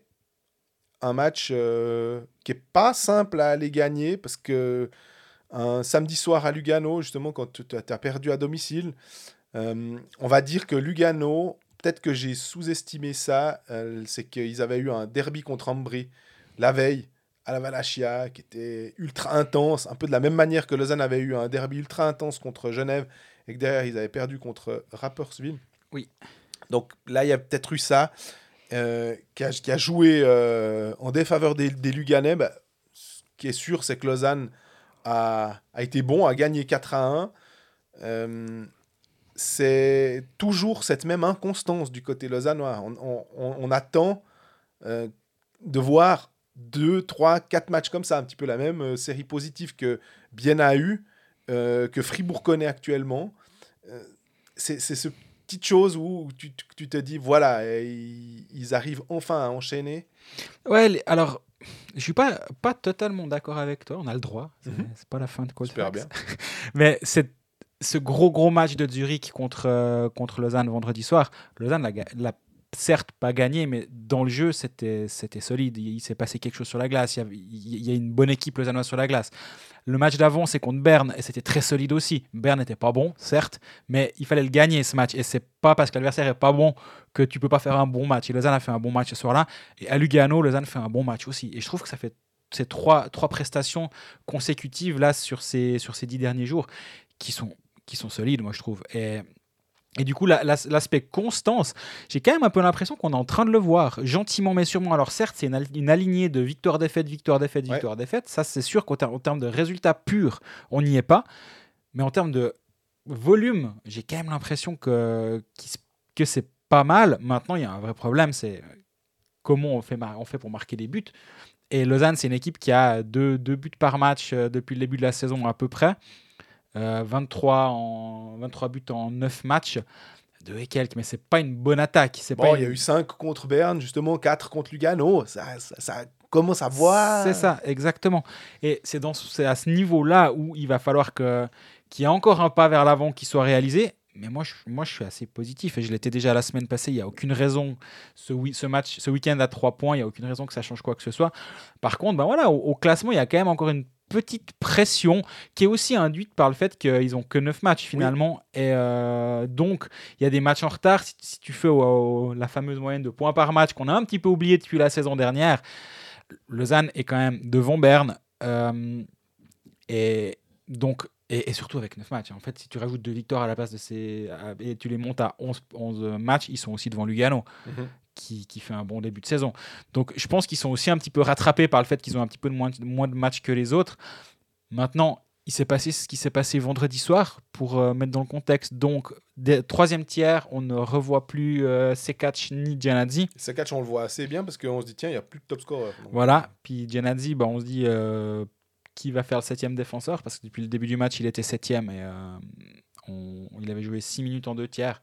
un match euh, qui est pas simple à aller gagner parce que un samedi soir à Lugano, justement, quand tu as perdu à domicile, euh, on va dire que Lugano, peut-être que j'ai sous-estimé ça, euh, c'est qu'ils avaient eu un derby contre Ambry la veille à la Valachia qui était ultra intense, un peu de la même manière que Lausanne avait eu un derby ultra intense contre Genève et que derrière ils avaient perdu contre Rapperswil. Oui. Donc là, il y a peut-être eu ça euh, qui, a, qui a joué euh, en défaveur des, des Luganais. Bah, ce qui est sûr, c'est que Lausanne a, a été bon, a gagné 4 à 1. Euh, c'est toujours cette même inconstance du côté lausannois. On, on- on- on attend euh, de voir 2, 3, 4 matchs comme ça, un petit peu la même euh, série positive que Bien a eu, que Fribourg connaît actuellement. C'est ce petite chose où tu, tu- te dis, voilà, et ils, ils arrivent enfin à enchaîner. Ouais, alors, je suis pas, pas totalement d'accord avec toi, on a le droit, c'est Mhm. pas la fin de Cold Super bien. Mais c'est ce gros gros match de Zurich contre, euh, contre Lausanne vendredi soir, Lausanne l'a certes pas gagné, mais dans le jeu, c'était solide. Il, s'est passé quelque chose sur la glace. Il y, avait- il y a une bonne équipe lausannoise sur la glace. Le match d'avant, c'est contre Berne, et c'était très solide aussi. Berne n'était pas bon, certes, mais il fallait le gagner ce match. Et c'est pas parce que l'adversaire est pas bon que tu peux pas faire un bon match. Et Lausanne a fait un bon match ce soir-là. Et à Lugano, Lausanne fait un bon match aussi. Et je trouve que ça fait ces trois, trois prestations consécutives là sur ces, sur ces dix derniers jours qui sont, qui sont solides, moi je trouve. Et Et du coup, l'aspect constance, j'ai quand même un peu l'impression qu'on est en train de le voir, gentiment mais sûrement. Alors certes, c'est une, alignée de victoire-défaite, victoire-défaite, victoire-défaite. Ça, c'est sûr qu'en termes de résultats purs, on n'y est pas. Mais en termes de volume, j'ai quand même l'impression que, que c'est pas mal. Maintenant, il y a un vrai problème, c'est comment on fait, on fait pour marquer des buts. Et Lausanne, c'est une équipe qui a deux, deux buts par match euh, depuis le début de la saison à peu près. 23, euh, en, 23 buts en 9 matchs. Deux et quelques, mais c'est pas une bonne attaque. C'est bon, il y a eu 5 contre Berne, justement, 4 contre Lugano. Ça, ça, commence à voir. C'est ça, exactement. Et c'est à ce niveau-là où il va falloir qu'il y ait encore un pas vers l'avant qui soit réalisé. Mais moi je, moi, je suis assez positif et je l'étais déjà la semaine passée. Il n'y a aucune raison, ce, ce match, ce week-end à 3 points, il n'y a aucune raison que ça change quoi que ce soit. Par contre, ben voilà, au classement, il y a quand même encore une petite pression qui est aussi induite par le fait qu'ils ont que 9 matchs finalement. Et euh, donc, il y a des matchs en retard. Si, tu fais la fameuse moyenne de points par match qu'on a un petit peu oublié depuis la saison dernière, Lausanne est quand même devant Berne. Euh, et donc, et, surtout avec 9 matchs. En fait, si tu rajoutes deux victoires à la place de ces. et tu les montes à 11, 11 matchs, ils sont aussi devant Lugano. Mhm qui, fait un bon début de saison. Donc je pense qu'ils sont aussi un petit peu rattrapés par le fait qu'ils ont un petit peu de moins, moins de matchs que les autres. Maintenant, il s'est passé ce qui s'est passé vendredi soir pour euh, mettre dans le contexte. Donc, troisième tiers, on ne revoit plus euh, Sekac ni Gianazzi. Sekac, on le voit assez bien parce qu'on se dit, tiens, il n'y a plus de top scorer. Voilà. Puis Gianazzi, bah, on se dit euh, qui va faire le septième défenseur? Parce que depuis le début du match, il était septième et il avait joué six minutes en deux tiers.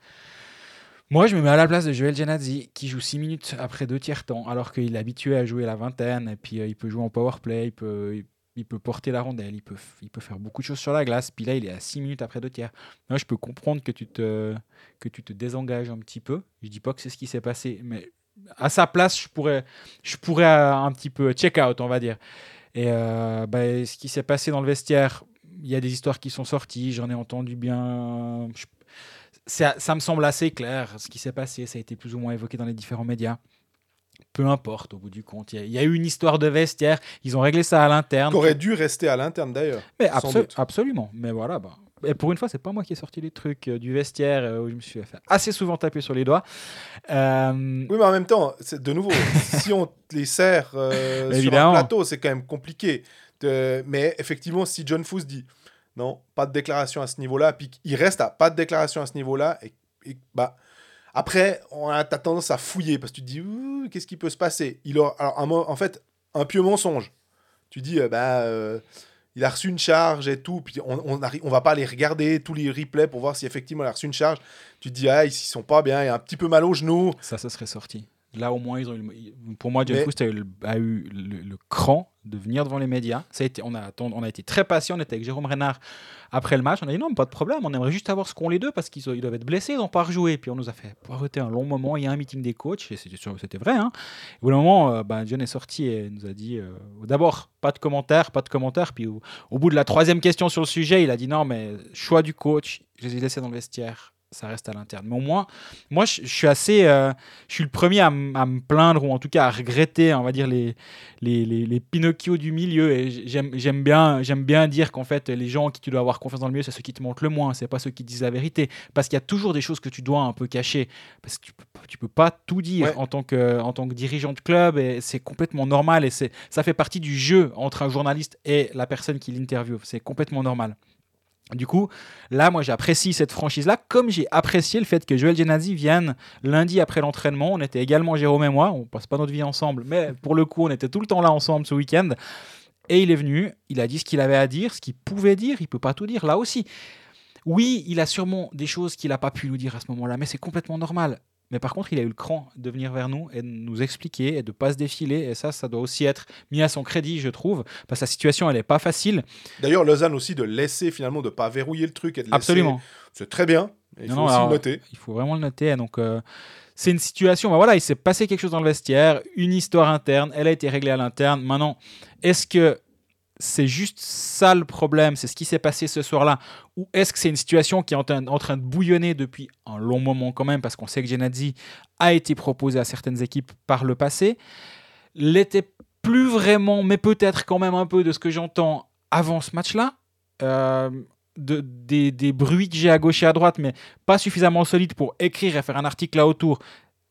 Moi, je me mets à la place de Joel Genazzi, qui joue 6 minutes après deux tiers temps, alors qu'il est habitué à jouer la vingtaine, et puis euh, il peut jouer en power play, il peut, il, peut porter la rondelle, il peut, il peut faire beaucoup de choses sur la glace. Puis là, il est à 6 minutes après deux tiers. Moi, je peux comprendre que tu te, que tu te désengages un petit peu. Je dis pas que c'est ce qui s'est passé, mais à sa place, je pourrais, je pourrais euh, un petit peu check out, on va dire. Et euh, bah, ce qui s'est passé dans le vestiaire, il y a des histoires qui sont sorties, j'en ai entendu bien. Ça, me semble assez clair ce qui s'est passé. Ça a été plus ou moins évoqué dans les différents médias. Peu importe, au bout du compte. Il y, a eu une histoire de vestiaire. Ils ont réglé ça à l'interne. Qui aurait dû rester à l'interne d'ailleurs. Mais absolument. Mais voilà. Bah. Et pour une fois, c'est pas moi qui ai sorti les trucs euh, du vestiaire euh, où je me suis fait assez souvent taper sur les doigts. Euh, oui, mais en même temps, de nouveau, si on les sert sur un plateau, c'est quand même compliqué. Mais effectivement, si John Foos dit non, pas de déclaration à ce niveau-là. Puis il reste à pas de déclaration à ce niveau-là. Et, bah, après, on a tendance à fouiller parce que tu te dis, qu'est-ce qui peut se passer? Il a, alors, En fait, un pieux mensonge. Tu dis, euh, bah, euh, il a reçu une charge et tout. Puis on, on, on, va pas aller regarder tous les replays pour voir si effectivement il a reçu une charge. Tu te dis, ah, ils sont pas bien, il a un petit peu mal au genou. Ça, ça serait sorti. Là, au moins, ils ont eu, pour moi, Jeff a eu, a eu le, cran de venir devant les médias. Ça a été, on, a, on a été très patient. On était avec Jérôme Renard après le match. On a dit non, pas de problème. On aimerait juste avoir ce qu'ont les deux parce qu'ils ils doivent être blessés. Ils n'ont pas rejoué. Puis on nous a fait arrêter un long moment. Il y a un meeting des coachs. Et c'était vrai. Hein. au bout moment, euh, ben, John est sorti et nous a dit euh, d'abord, pas de commentaires, pas de commentaires. Puis au, au, bout de la troisième question sur le sujet, il a dit non, mais choix du coach. Je les ai laissés dans le vestiaire ça reste à l'interne. Mais au moins, moi, je, suis assez. Euh, je suis le premier à, me plaindre ou en tout cas à regretter, on va dire, les, les, les, Pinocchio du milieu. Et j'aime bien, bien dire qu'en fait, les gens qui tu dois avoir confiance dans le milieu, c'est ceux qui te montrent le moins, c'est pas ceux qui disent la vérité. Parce qu'il y a toujours des choses que tu dois un peu cacher. Parce que tu peux, tu peux pas tout dire en, tant que, en tant que dirigeant de club. Et c'est complètement normal. Et ça fait partie du jeu entre un journaliste et la personne qui l'interviewe. C'est complètement normal. Du coup, là, moi, j'apprécie cette franchise-là, comme j'ai apprécié le fait que Joel Genazzi vienne lundi après l'entraînement. On était également Jérôme et moi, on passe pas notre vie ensemble, mais pour le coup, on était tout le temps là ensemble ce week-end. Et il est venu, il a dit ce qu'il avait à dire, ce qu'il pouvait dire, il peut pas tout dire là aussi. Oui, il a sûrement des choses qu'il n'a pas pu nous dire à ce moment-là, mais c'est complètement normal. Mais par contre, il a eu le cran de venir vers nous et de nous expliquer et de pas se défiler. Et ça, ça doit aussi être mis à son crédit, je trouve, parce que la situation, elle n'est pas facile. D'ailleurs, Lausanne aussi de laisser finalement, de pas verrouiller le truc et de Absolument. C'est très bien. Il faut aussi le noter. Il faut vraiment le noter. Donc, euh, c'est une situation. Bah voilà, il s'est passé quelque chose dans le vestiaire, une histoire interne. Elle a été réglée à l'interne. Maintenant, est-ce que c'est juste ça le problème, c'est ce qui s'est passé ce soir-là Ou est-ce que c'est une situation qui est en train, de bouillonner depuis un long moment quand même, parce qu'on sait que Genadzi a été proposé à certaines équipes par le passé L'était plus vraiment, mais peut-être quand même un peu de ce que j'entends avant ce match-là. Euh, de, des, des bruits que j'ai à gauche et à droite, mais pas suffisamment solides pour écrire et faire un article là autour,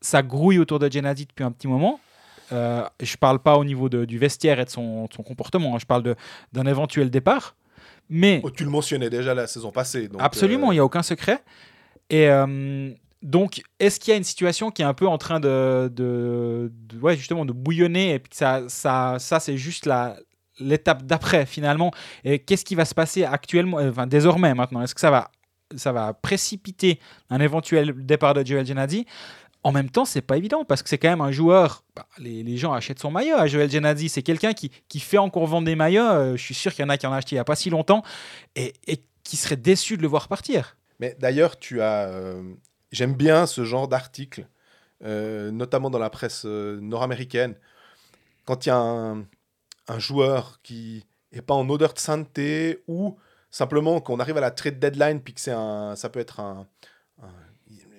ça grouille autour de Genadi depuis un petit moment. Euh, je parle pas au niveau de, du vestiaire et de son, de son comportement, hein. je parle d'un éventuel départ. Mais Oh, tu le mentionnais déjà la saison passée. donc, Absolument, euh, il n'y a aucun secret. Et euh, donc, est-ce qu'il y a une situation qui est un peu en train de, de, de- ouais, justement, de bouillonner et puis que ça, ça, ça c'est juste la l'étape d'après finalement? Et qu'est-ce qui va se passer actuellement, enfin désormais maintenant? Est-ce que ça va, ça va précipiter un éventuel départ de Joel Genadi en même temps, c'est pas évident parce que c'est quand même un joueur. bah, les, gens achètent son maillot à Joel Genadi. C'est quelqu'un qui, qui fait encore vendre des maillots. euh, je suis sûr qu'il y en a qui en ont acheté il y a pas si longtemps et, qui seraient déçus de le voir partir. Mais d'ailleurs, tu as. euh, J'aime bien ce genre d'article, euh, notamment dans la presse nord-américaine. Quand il y a un, joueur qui est pas en odeur de sainteté ou simplement qu'on arrive à la trade deadline puis que ça peut être un-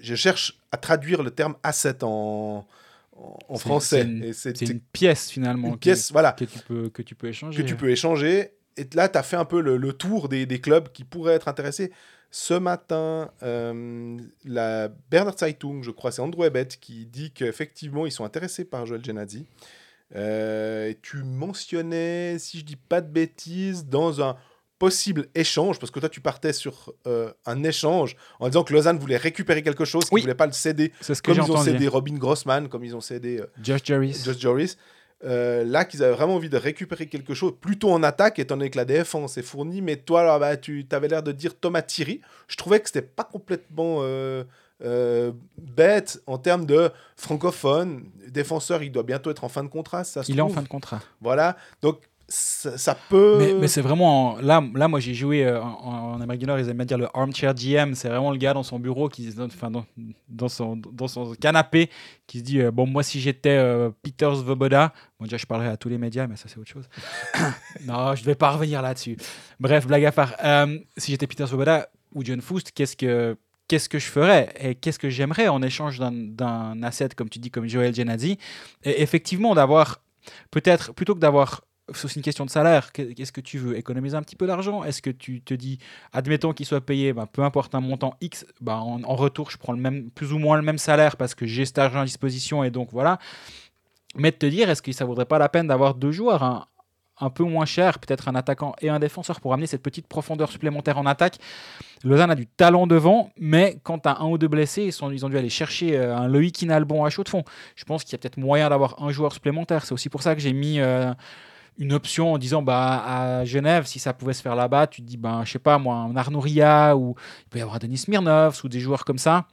Je cherche à traduire le terme asset en, français. c'est une- pièce finalement une pièce, voilà que, tu peux, que tu peux échanger. que tu peux échanger. Et là, tu as fait un peu le, le tour des, des clubs qui pourraient être intéressés. Ce matin, euh, la Berner Zeitung, je crois, c'est Andrew Ebet qui dit qu'effectivement, ils sont intéressés par Joel Genadi. Euh, tu mentionnais, si je dis pas de bêtises, dans un possible échange, parce que toi, tu partais sur euh, un échange en disant que Lausanne voulait récupérer quelque chose, qu'ils Oui. ne voulaient pas le céder, ce que comme ils ont cédé Robin Grossman, comme ils ont cédé euh, Josh Jarvis. Josh Joris. Euh, là, qu'ils avaient vraiment envie de récupérer quelque chose, plutôt en attaque, étant donné que la défense est fournie. Mais toi, là, bah, tu avais l'air de dire Thomas Thierry. Je trouvais que c'était pas complètement euh, bête en termes de francophone. Défenseur, il doit bientôt être en fin de contrat, ça se Il est en fin de contrat. Voilà. Donc, ça, peut. Mais, c'est vraiment. Là, là moi, j'ai joué euh, en, en Amérique du Nord, ils aiment bien dire le armchair GM. C'est vraiment le gars dans son bureau, qui, enfin, dans, dans, son, dans son canapé, qui se dit euh, Bon, moi, si j'étais euh, Peter Svoboda, bon, déjà, je parlerais à tous les médias, mais ça, c'est autre chose. non, je ne vais pas revenir là-dessus. Bref, blague à part. Euh, si j'étais Peter Svoboda ou John Foust, qu'est-ce que. Qu'est-ce que je ferais et qu'est-ce que j'aimerais en échange d'un- asset, comme tu dis, comme Joel Genadi Et effectivement, d'avoir, peut-être, plutôt que d'avoir c'est aussi une question de salaire. Qu'est- Qu'est-ce que tu veux? Économiser un petit peu d'argent? Est-ce que tu te dis, admettons qu'il soit payé, ben, peu importe un montant X, ben, en, retour, je prends le même, plus ou moins le même salaire parce que j'ai cet argent à disposition et donc voilà. Mais de te dire, est-ce que ça vaudrait pas la peine d'avoir deux joueurs un, peu moins cher, peut-être un attaquant et un défenseur pour amener cette petite profondeur supplémentaire en attaque? Lausanne a du talent devant, mais quand tu as un ou deux blessés, ils ont dû aller chercher euh, un Loïc Inalbon à chaud de fond. Je pense qu'il y a peut-être moyen d'avoir un joueur supplémentaire. C'est aussi pour ça que j'ai mis euh, une option en disant bah à Genève si ça pouvait se faire là-bas tu te dis ben je sais pas moi un Arnouria ou il peut y avoir Denis Smirnov ou des joueurs comme ça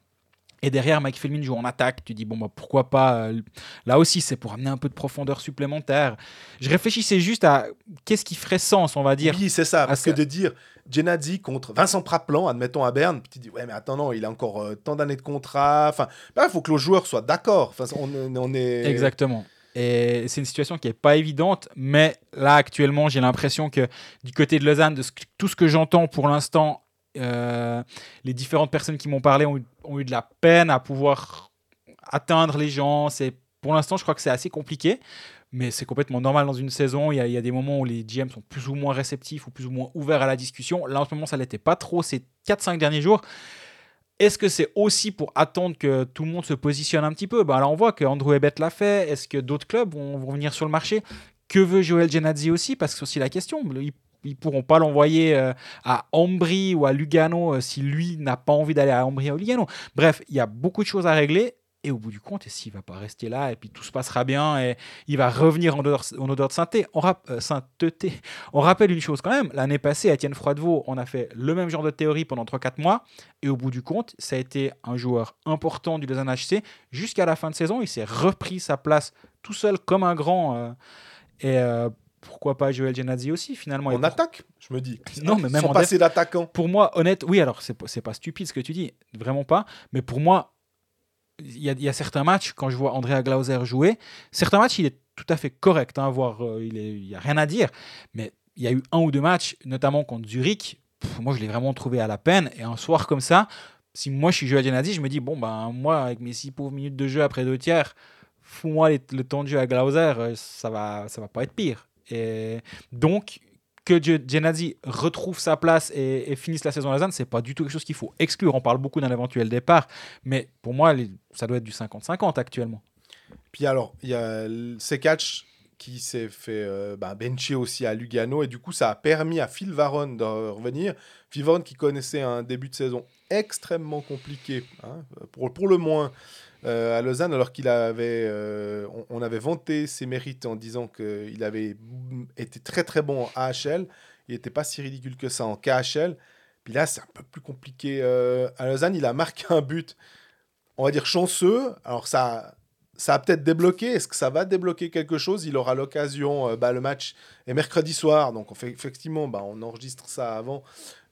et derrière Mike Felmin joue en attaque tu dis bon bah pourquoi pas euh, là aussi c'est pour amener un peu de profondeur supplémentaire je réfléchissais juste à qu'est-ce qui ferait sens on va dire Oui, c'est ça. Parce ça- que de dire Genadi contre Vincent Praplan, admettons à Berne, puis tu dis ouais, mais attends, non, il a encore euh, tant d'années de contrat. Enfin, il faut que le joueur soit d'accord. Enfin, on, on est. Exactement. Et c'est une situation qui n'est pas évidente, mais là actuellement, j'ai l'impression que du côté de Lausanne, de tout ce que j'entends pour l'instant, euh, les différentes personnes qui m'ont parlé ont, eu- de la peine à pouvoir atteindre les gens. Pour l'instant, je crois que c'est assez compliqué, mais c'est complètement normal dans une saison. Il y, a, des moments où les GM sont plus ou moins réceptifs ou plus ou moins ouverts à la discussion. Là, en ce moment, ça l'était pas trop ces 4-5 derniers jours. Est-ce que c'est aussi pour attendre que tout le monde se positionne un petit peu? Ben Là, on voit que Andrew Ebet l'a fait. Est-ce que d'autres clubs vont, venir sur le marché? Que veut Joel Genazzi aussi? Parce que c'est aussi la question. Ils, ils pourront pas l'envoyer euh, à Ambry ou à Lugano euh, si lui n'a pas envie d'aller à Ambry ou à Lugano. Bref, il y a beaucoup de choses à régler. Et au bout du compte, s'il va pas rester là et puis tout se passera bien et il va revenir en odeur, en odeur de sainteté, on, rap- euh, sainteté. on rappelle une chose quand même, l'année passée, à Étienne Froidevaux, on a fait le même genre de théorie pendant 3-4 mois et au bout du compte, ça a été un joueur important du Lausanne HC jusqu'à la fin de saison. Il s'est repris sa place tout seul comme un grand. euh, et euh, pourquoi pas Joel Genazzi aussi finalement Et En pour- attaque, je me dis. Non, mais même Sans en passer d'attaquant. pour moi, honnête, oui, alors c'est pas stupide ce que tu dis, vraiment pas. Mais pour moi, il y, a- certains matchs, quand je vois Andrea Glauser jouer, certains matchs, il est tout à fait correct, hein, euh, il est- il y a rien à dire. Mais il y a eu un ou deux matchs, notamment contre Zurich, moi je l'ai vraiment trouvé à la peine. Et un soir comme ça, si moi je suis Joel Genadi, je me dis, bon, ben moi, avec mes six pauvres minutes de jeu après deux tiers, fous-moi le temps de jeu à Glauser, euh, ça va, ça va pas être pire. Et donc, que Genadzi retrouve sa place et, finisse la saison à Lausanne, c'est pas du tout quelque chose qu'il faut exclure. On parle beaucoup d'un éventuel départ, mais pour moi, ça doit être du 50-50 actuellement. Puis alors, il y a catchs qui s'est fait euh, bah, bencher aussi à Lugano. Et du coup, ça a permis à Phil Varon de revenir. Phil Varon qui connaissait un début de saison extrêmement compliqué, hein, pour, pour le moins, euh, à Lausanne, alors qu'il avait, euh, on, avait vanté ses mérites en disant qu'il avait été très très bon en AHL. Il n'était pas si ridicule que ça en KHL. Puis là, c'est un peu plus compliqué. à Lausanne, il a marqué un but, on va dire chanceux. Alors ça ça a peut-être débloqué. Est-ce que ça va débloquer quelque chose? Il aura l'occasion. Euh, bah, le match est mercredi soir, donc on fait, effectivement, bah, on enregistre ça avant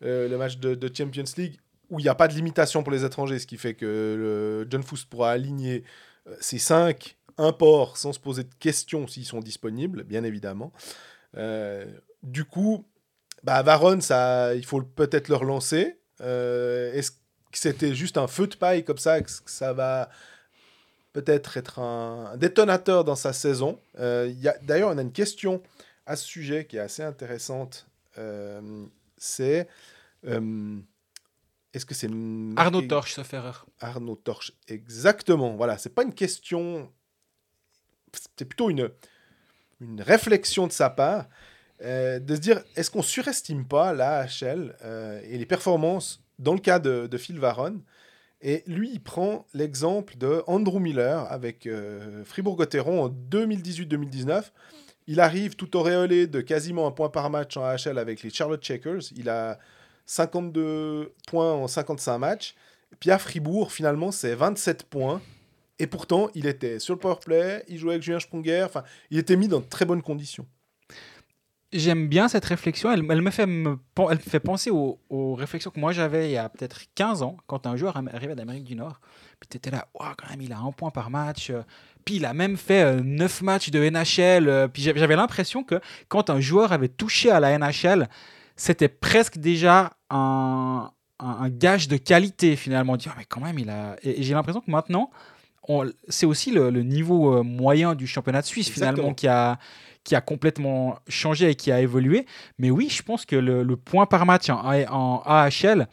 euh, le match de, Champions League où il n'y a pas de limitation pour les étrangers, ce qui fait que John Foust pourra aligner euh, ses cinq imports sans se poser de questions s'ils sont disponibles, bien évidemment. du coup, bah, Varon, ça, il faut peut-être le relancer. Est-ce que c'était juste un feu de paille comme ça, que ça va peut-être être un, détonateur dans sa saison. Euh, D'ailleurs, on a une question à ce sujet qui est assez intéressante. Euh, c'est euh, est-ce que c'est Arnaud Torch, sauf erreur. Arnaud Torch, exactement. Voilà, c'est pas une question, c'est plutôt une une réflexion de sa part de se dire est-ce qu'on surestime pas la HL et les performances dans le cas de, de Phil Varon et lui, il prend l'exemple de Andrew Miller avec euh, Fribourg-Gotteron en 2018-2019. Il arrive tout auréolé de quasiment un point par match en AHL avec les Charlotte Checkers. Il a 52 points en 55 matchs. Puis à Fribourg, finalement, c'est 27 points. Et pourtant, il était sur le powerplay, il jouait avec Julien Sprunger. Enfin, il était mis dans de très bonnes conditions j'aime bien cette réflexion. Elle, me, fait elle fait penser aux, réflexions que moi j'avais il y a peut-être 15 ans, quand un joueur arrivait d'Amérique du Nord. Puis tu étais là, quand même, il a un point par match. Euh. Puis il a même fait 9 euh, matchs de NHL. Euh. Puis j'avais l'impression que quand un joueur avait touché à la NHL, c'était presque déjà un, un, gage de qualité finalement. Dire, ah, mais quand même, il a. Et, j'ai l'impression que maintenant, c'est aussi le, niveau moyen du championnat de Suisse finalement qui a qui a complètement changé et qui a évolué. Mais oui, je pense que le, point par match en, en, AHL,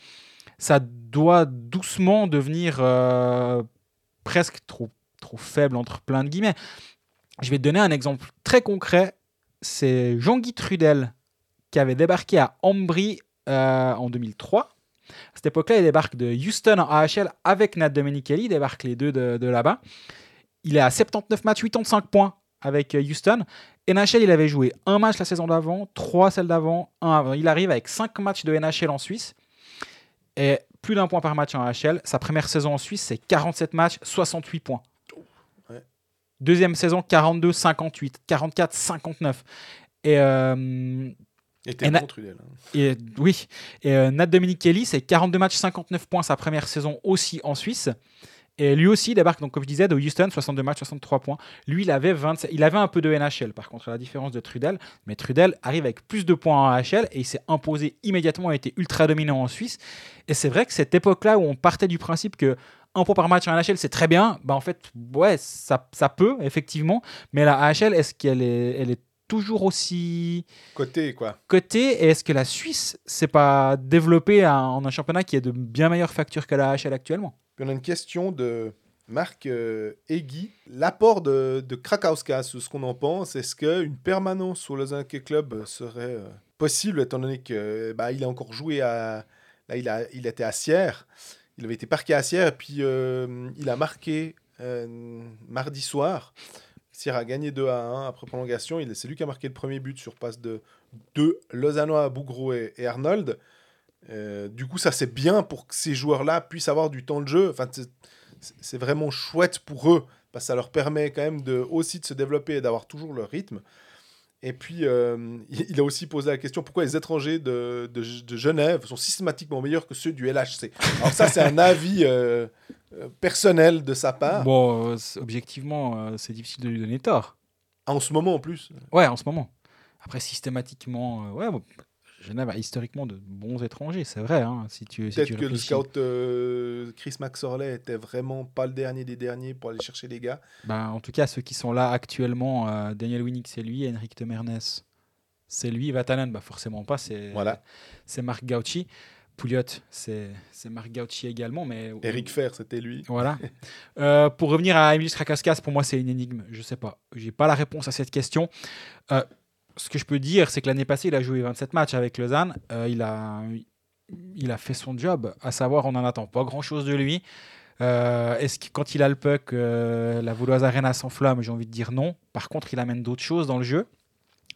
ça doit doucement devenir euh, presque trop, trop faible, entre plein de guillemets. Je vais te donner un exemple très concret. C'est Jean-Guy Trudel qui avait débarqué à Ambry euh, en 2003. À cette époque-là, il débarque de Houston en AHL avec Nat Domenichelli, il débarque les deux de, de là-bas. Il est à 79 matchs, 85 points avec euh, Houston. NHL, il avait joué un match la saison d'avant, trois celle d'avant, un avant. Il arrive avec cinq matchs de NHL en Suisse et plus d'un point par match en NHL. Sa première saison en Suisse, c'est 47 matchs, 68 points. Deuxième saison, 42, 58, 44, 59. Et, euh, bon, Trudel, hein. et oui. Et euh, Nat Dominique Kelly, c'est 42 matchs, 59 points sa première saison aussi en Suisse. Et lui aussi, il débarque, donc, comme je disais, de Houston, 62 matchs, 63 points. Lui, il avait, 27, il avait un peu de NHL, par contre, à la différence de Trudel. Mais Trudel arrive avec plus de points en AHL et il s'est imposé immédiatement, a été ultra dominant en Suisse. Et c'est vrai que cette époque-là où on partait du principe que un point par match en AHL, c'est très bien, bah en fait, ouais, ça, ça peut, effectivement. Mais la AHL, est-ce qu'elle est, elle est toujours aussi côté quoi côté et est-ce que la Suisse s'est pas développée en un championnat qui est de bien meilleure facture que la AHL actuellement? On a une question de Marc euh, Egui. L'apport de, de Krakowska, ce qu'on en pense, est-ce qu'une permanence au Lausanne Club serait euh, possible, étant donné qu'il bah, a encore joué à. Là, il, a, il était à Sierre. Il avait été parqué à Sierre, et puis euh, il a marqué mardi soir. Sierre a gagné 2 à 1 après prolongation. C'est lui qui a marqué le premier but sur passe de deux Lausannois, Bougro et Arnold. Euh, du coup, ça c'est bien pour que ces joueurs-là puissent avoir du temps de jeu. Enfin, c'est vraiment chouette pour eux parce que ça leur permet quand même de, aussi de se développer et d'avoir toujours leur rythme. Et puis, euh, il a aussi posé la question pourquoi les étrangers de, de, Genève sont systématiquement meilleurs que ceux du LHC. Alors ça, c'est un avis euh, personnel de sa part. Bon, objectivement, c'est difficile de lui donner tort. en ce moment, en plus. Ouais, en ce moment. Après, systématiquement, ouais, Genève a historiquement de bons étrangers, c'est vrai. Hein, si tu, Peut-être que le scout euh, Chris Maxorley était vraiment pas le dernier des derniers pour aller chercher les gars. Ben, en tout cas, ceux qui sont là actuellement, euh, Daniel Winnick, c'est lui, Henrik Temernes. c'est lui. Vatanen, bah forcément pas. C'est Voilà. c'est Marc Gauchi. Pouliot, c'est Marc Gauchi également. Mais Eric Fer, c'était lui. Voilà. Euh, pour revenir à Emilius Krakaskas, pour moi, c'est une énigme. Je sais pas. J'ai pas la réponse à cette question. Euh, ce que je peux dire, c'est que l'année passée, il a joué 27 matchs avec Lausanne. Euh, il, a, il a fait son job, à savoir, on n'en attend pas grand-chose de lui. Euh, Est-ce que quand il a le puck, euh, la Vaudoise Arena s'enflamme J'ai envie de dire non. Par contre, il amène d'autres choses dans le jeu.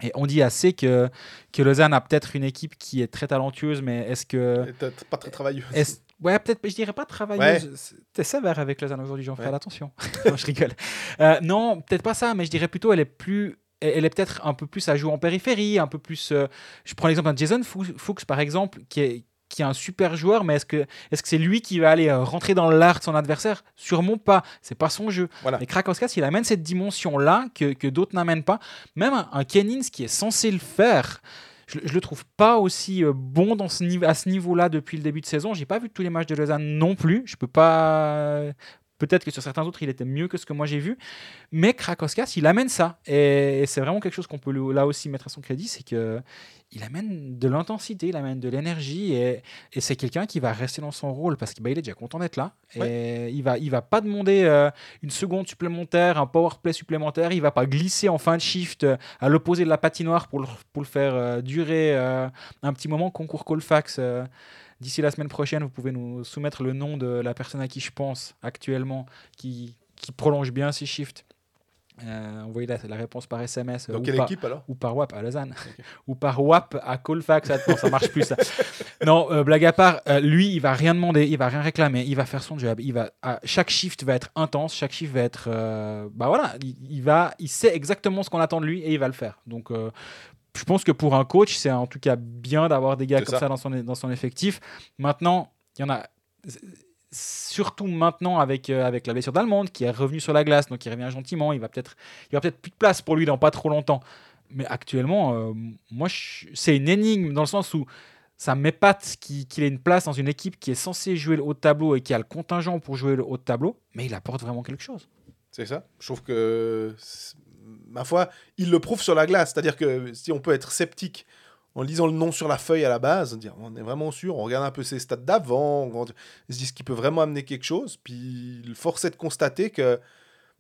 Et on dit assez que, que Lausanne a peut-être une équipe qui est très talentueuse, mais est-ce que. T'es pas très travailleux. est-ce- Ouais, peut-être, je dirais pas travailleuse. T'es sévère avec Lausanne aujourd'hui, j'en Ouais. ferai attention. Non, je rigole. Euh, non, peut-être pas ça, mais je dirais plutôt elle est plus. Elle est peut-être un peu plus à jouer en périphérie, un peu plus. euh, je prends l'exemple de Jason Fu- Fuchs, par exemple, qui est, qui est un super joueur, mais est-ce que est-ce que c'est lui qui va aller euh, rentrer dans l'art de son adversaire? Sûrement pas. C'est pas son jeu. Voilà. Mais Krakowskas, il amène cette dimension-là que, que d'autres n'amènent pas. Même un, un Kenins qui est censé le faire, je, je le trouve pas aussi euh, bon dans ce niveau, à ce niveau-là depuis le début de saison. J'ai pas vu tous les matchs de Lausanne non plus. Je peux pas. Peut-être que sur certains autres, il était mieux que ce que moi j'ai vu. Mais Krakowskas, il amène ça. Et, c'est vraiment quelque chose qu'on peut là aussi mettre à son crédit c'est que il amène de l'intensité, il amène de l'énergie. Et, et c'est quelqu'un qui va rester dans son rôle parce qu'il bah, est déjà content d'être là. Et il va, il va pas demander euh, une seconde supplémentaire, un power play supplémentaire. Il va pas glisser en fin de shift euh, à l'opposé de la patinoire pour le, pour le faire euh, durer un petit moment. Concours Colfax. D'ici la semaine prochaine, vous pouvez nous soumettre le nom de la personne à qui je pense actuellement qui, qui prolonge bien ses shifts. Euh, envoyez la, la réponse par SMS euh, ou, quelle par, équipe alors ou par WAP à Lausanne ou par WAP à Colfax. Attends, ça marche plus. Ça. Non, euh, blague à part, euh, lui, il va rien demander, il va rien réclamer, il va faire son job. Il va, ah, chaque shift va être intense, chaque shift va être, bah voilà, il, il va, il sait exactement ce qu'on attend de lui et il va le faire. Donc je pense que pour un coach, c'est en tout cas bien d'avoir des gars comme ça. ça, dans, son, dans son effectif. Maintenant, il y en a. Surtout maintenant avec, euh, avec la blessure d'Allemande qui est revenu sur la glace, donc il revient gentiment. Il va peut-être il aura peut-être plus de place pour lui dans pas trop longtemps. Mais actuellement, euh, moi, c'est une énigme dans le sens où ça m'épate qu'il ait une place dans une équipe qui est censée jouer le haut de tableau et qui a le contingent pour jouer le haut de tableau, mais il apporte vraiment quelque chose. C'est ça. Je trouve que, ma foi, il le prouve sur la glace. C'est-à-dire que si on peut être sceptique en lisant le nom sur la feuille à la base, dire on est vraiment sûr, on regarde un peu ses stats d'avant, on se dit ce qui peut vraiment amener quelque chose. Puis force est de constater que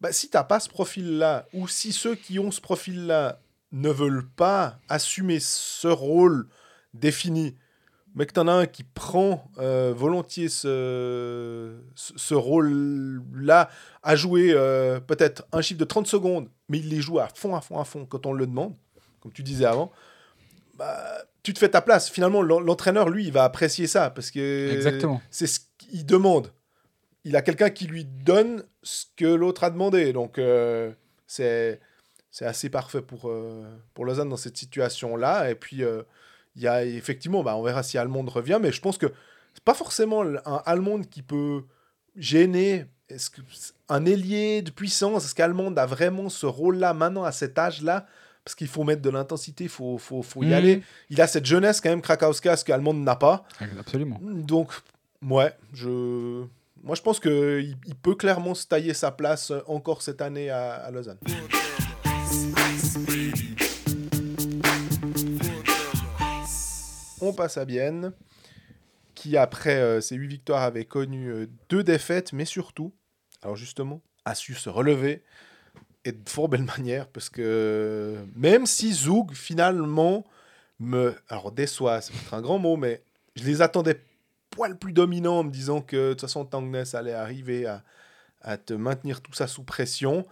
bah, si tu n'as pas ce profil-là, ou si ceux qui ont ce profil-là ne veulent pas assumer ce rôle défini, mais que tu en as un qui prend euh, volontiers ce, ce, ce rôle-là à jouer euh, peut-être un chiffre de 30 secondes, mais il les joue à fond, à fond, à fond quand on le demande, comme tu disais avant, bah, tu te fais ta place. Finalement, l'en- l'entraîneur, lui, il va apprécier ça parce que Exactement. c'est ce qu'il demande. Il a quelqu'un qui lui donne ce que l'autre a demandé. Donc, euh, c'est assez parfait pour, euh, pour Lausanne dans cette situation-là. Et puis, euh, il y a effectivement, bah, on verra si Allemande revient, mais je pense que c'est pas forcément un Allemande qui peut gêner. Est-ce que c'est un ailier de puissance? Est-ce qu'Allemande a vraiment ce rôle-là maintenant à cet âge-là? Parce qu'il faut mettre de l'intensité, il faut, faut, faut y Mhm. aller. Il a cette jeunesse quand même, Krakowska, qu'Allemande n'a pas. Absolument. Donc, ouais, je... Moi, je pense qu'il il peut clairement se tailler sa place euh, encore cette année à, à Lausanne. On passe à Bienne, qui après euh, ses huit victoires avait connu euh, deux défaites, mais surtout, alors justement, a su se relever et de fort belle manière, parce que même si Zoug finalement me, alors déçoit, c'est peut-être un grand mot, mais je les attendais poil plus dominants en me disant que de toute façon Tangness allait arriver à, te maintenir tout ça sous pression.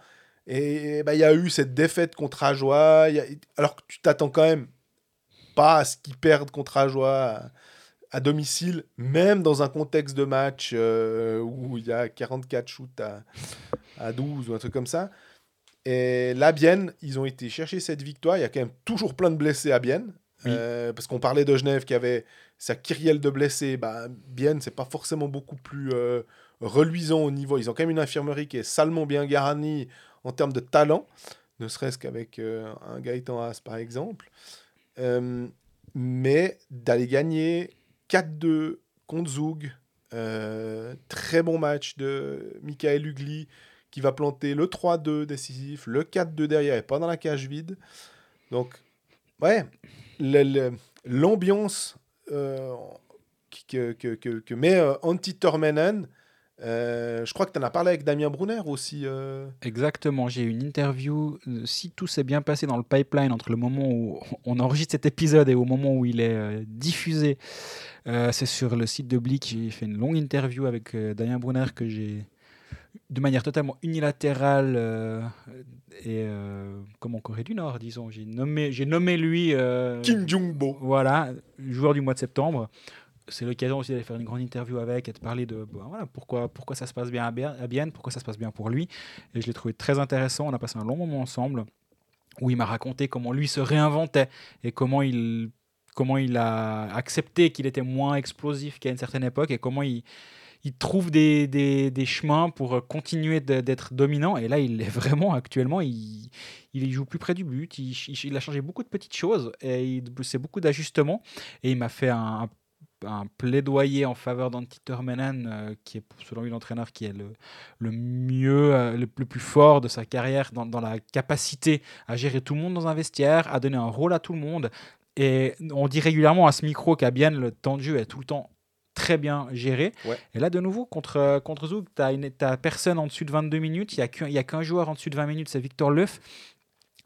Et bah, il y a eu cette défaite contre Ajoie, alors que tu t'attends quand même pas à ce qu'ils perdent contre Ajoie à, à domicile, même dans un contexte de match euh, où il y a 44 shoots à, à 12 ou un truc comme ça. Et là, Bienne, ils ont été chercher cette victoire. Il y a quand même toujours plein de blessés à Bienne. Oui. Euh, parce qu'on parlait de Genève qui avait sa kyrielle de blessés. Bah, Bienne, c'est pas forcément beaucoup plus euh, reluisant au niveau. Ils ont quand même une infirmerie qui est salement bien garnie en termes de talent, ne serait-ce qu'avec euh, un Gaëtan Haas par exemple. Mais d'aller gagner 4-2 contre Zoug, très bon match de Michael Ugli qui va planter le 3-2 décisif, le 4-2 derrière et pas dans la cage vide. Donc ouais, l'ambiance euh, que, met euh, Antti euh, je crois que tu en as parlé avec Damien Brunner aussi. euh. Exactement, j'ai une interview. Si tout s'est bien passé dans le pipeline entre le moment où on enregistre cet épisode et au moment où il est diffusé, c'est sur le site de Blick. J'ai fait une longue interview avec Damien Brunner que j'ai de manière totalement unilatérale euh, et euh, comme en Corée du Nord, disons. J'ai nommé, j'ai nommé lui. euh, Kim Jong-bo. Voilà, joueur du mois de septembre. C'est l'occasion aussi d'aller faire une grande interview avec et de parler de voilà, pourquoi, pourquoi ça se passe bien à Bien- à Bienne, pourquoi ça se passe bien pour lui. Et je l'ai trouvé très intéressant. On a passé un long moment ensemble où il m'a raconté comment lui se réinventait et comment il, comment il a accepté qu'il était moins explosif qu'à une certaine époque et comment il, il trouve des, des, chemins pour continuer de- d'être dominant. Et là, il est vraiment actuellement, il, il joue plus près du but. Il, a changé beaucoup de petites choses et c'est beaucoup d'ajustements. Et il m'a fait un, plaidoyer en faveur d'Antti Turmenen, euh, qui est selon lui l'entraîneur qui est le, le mieux, euh, le, le plus fort de sa carrière dans, dans la capacité à gérer tout le monde dans un vestiaire, à donner un rôle à tout le monde. Et on dit régulièrement à ce micro qu'à Bienne, le temps de jeu est tout le temps très bien géré. Ouais. Et là, de nouveau, contre, contre Zug, tu n'as personne en dessus de 22 minutes. Il n'y a qu'un il y a qu'un joueur en dessus de 20 minutes, c'est Victor Leuf.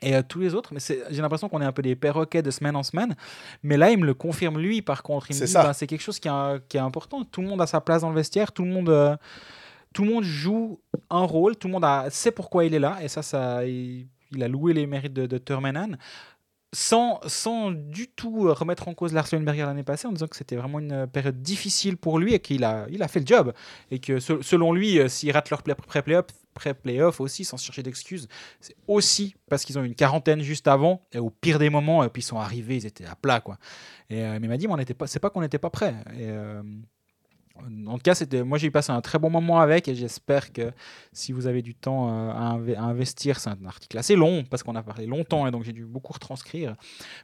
Et euh, tous les autres, mais j'ai l'impression qu'on est un peu des perroquets de semaine en semaine. Mais là, il me le confirme lui, par contre. Il me C'est dit, ça. bah, c'est quelque chose qui est, qui est important. Tout le monde a sa place dans le vestiaire. Tout le monde, euh, tout le monde joue un rôle. Tout le monde a, sait pourquoi il est là. Et ça, ça il, il a loué les mérites de, de Turmenan. Sans, sans du tout euh, remettre en cause Lars Lundberger l'année passée, en disant que c'était vraiment une euh, période difficile pour lui et qu'il a, il a fait le job. Et que se- selon lui, euh, s'ils ratent leur play- pré-playoff pré-playoff aussi, sans chercher d'excuses, c'est aussi parce qu'ils ont eu une quarantaine juste avant, et au pire des moments, et puis ils sont arrivés, ils étaient à plat. Quoi. Et, mais il m'a dit, c'est pas qu'on n'était pas euh, en tout cas, c'était, moi j'ai passé un très bon moment avec et j'espère que si vous avez du temps euh, à, inve- à investir, c'est un article assez long parce qu'on a parlé longtemps et donc j'ai dû beaucoup retranscrire.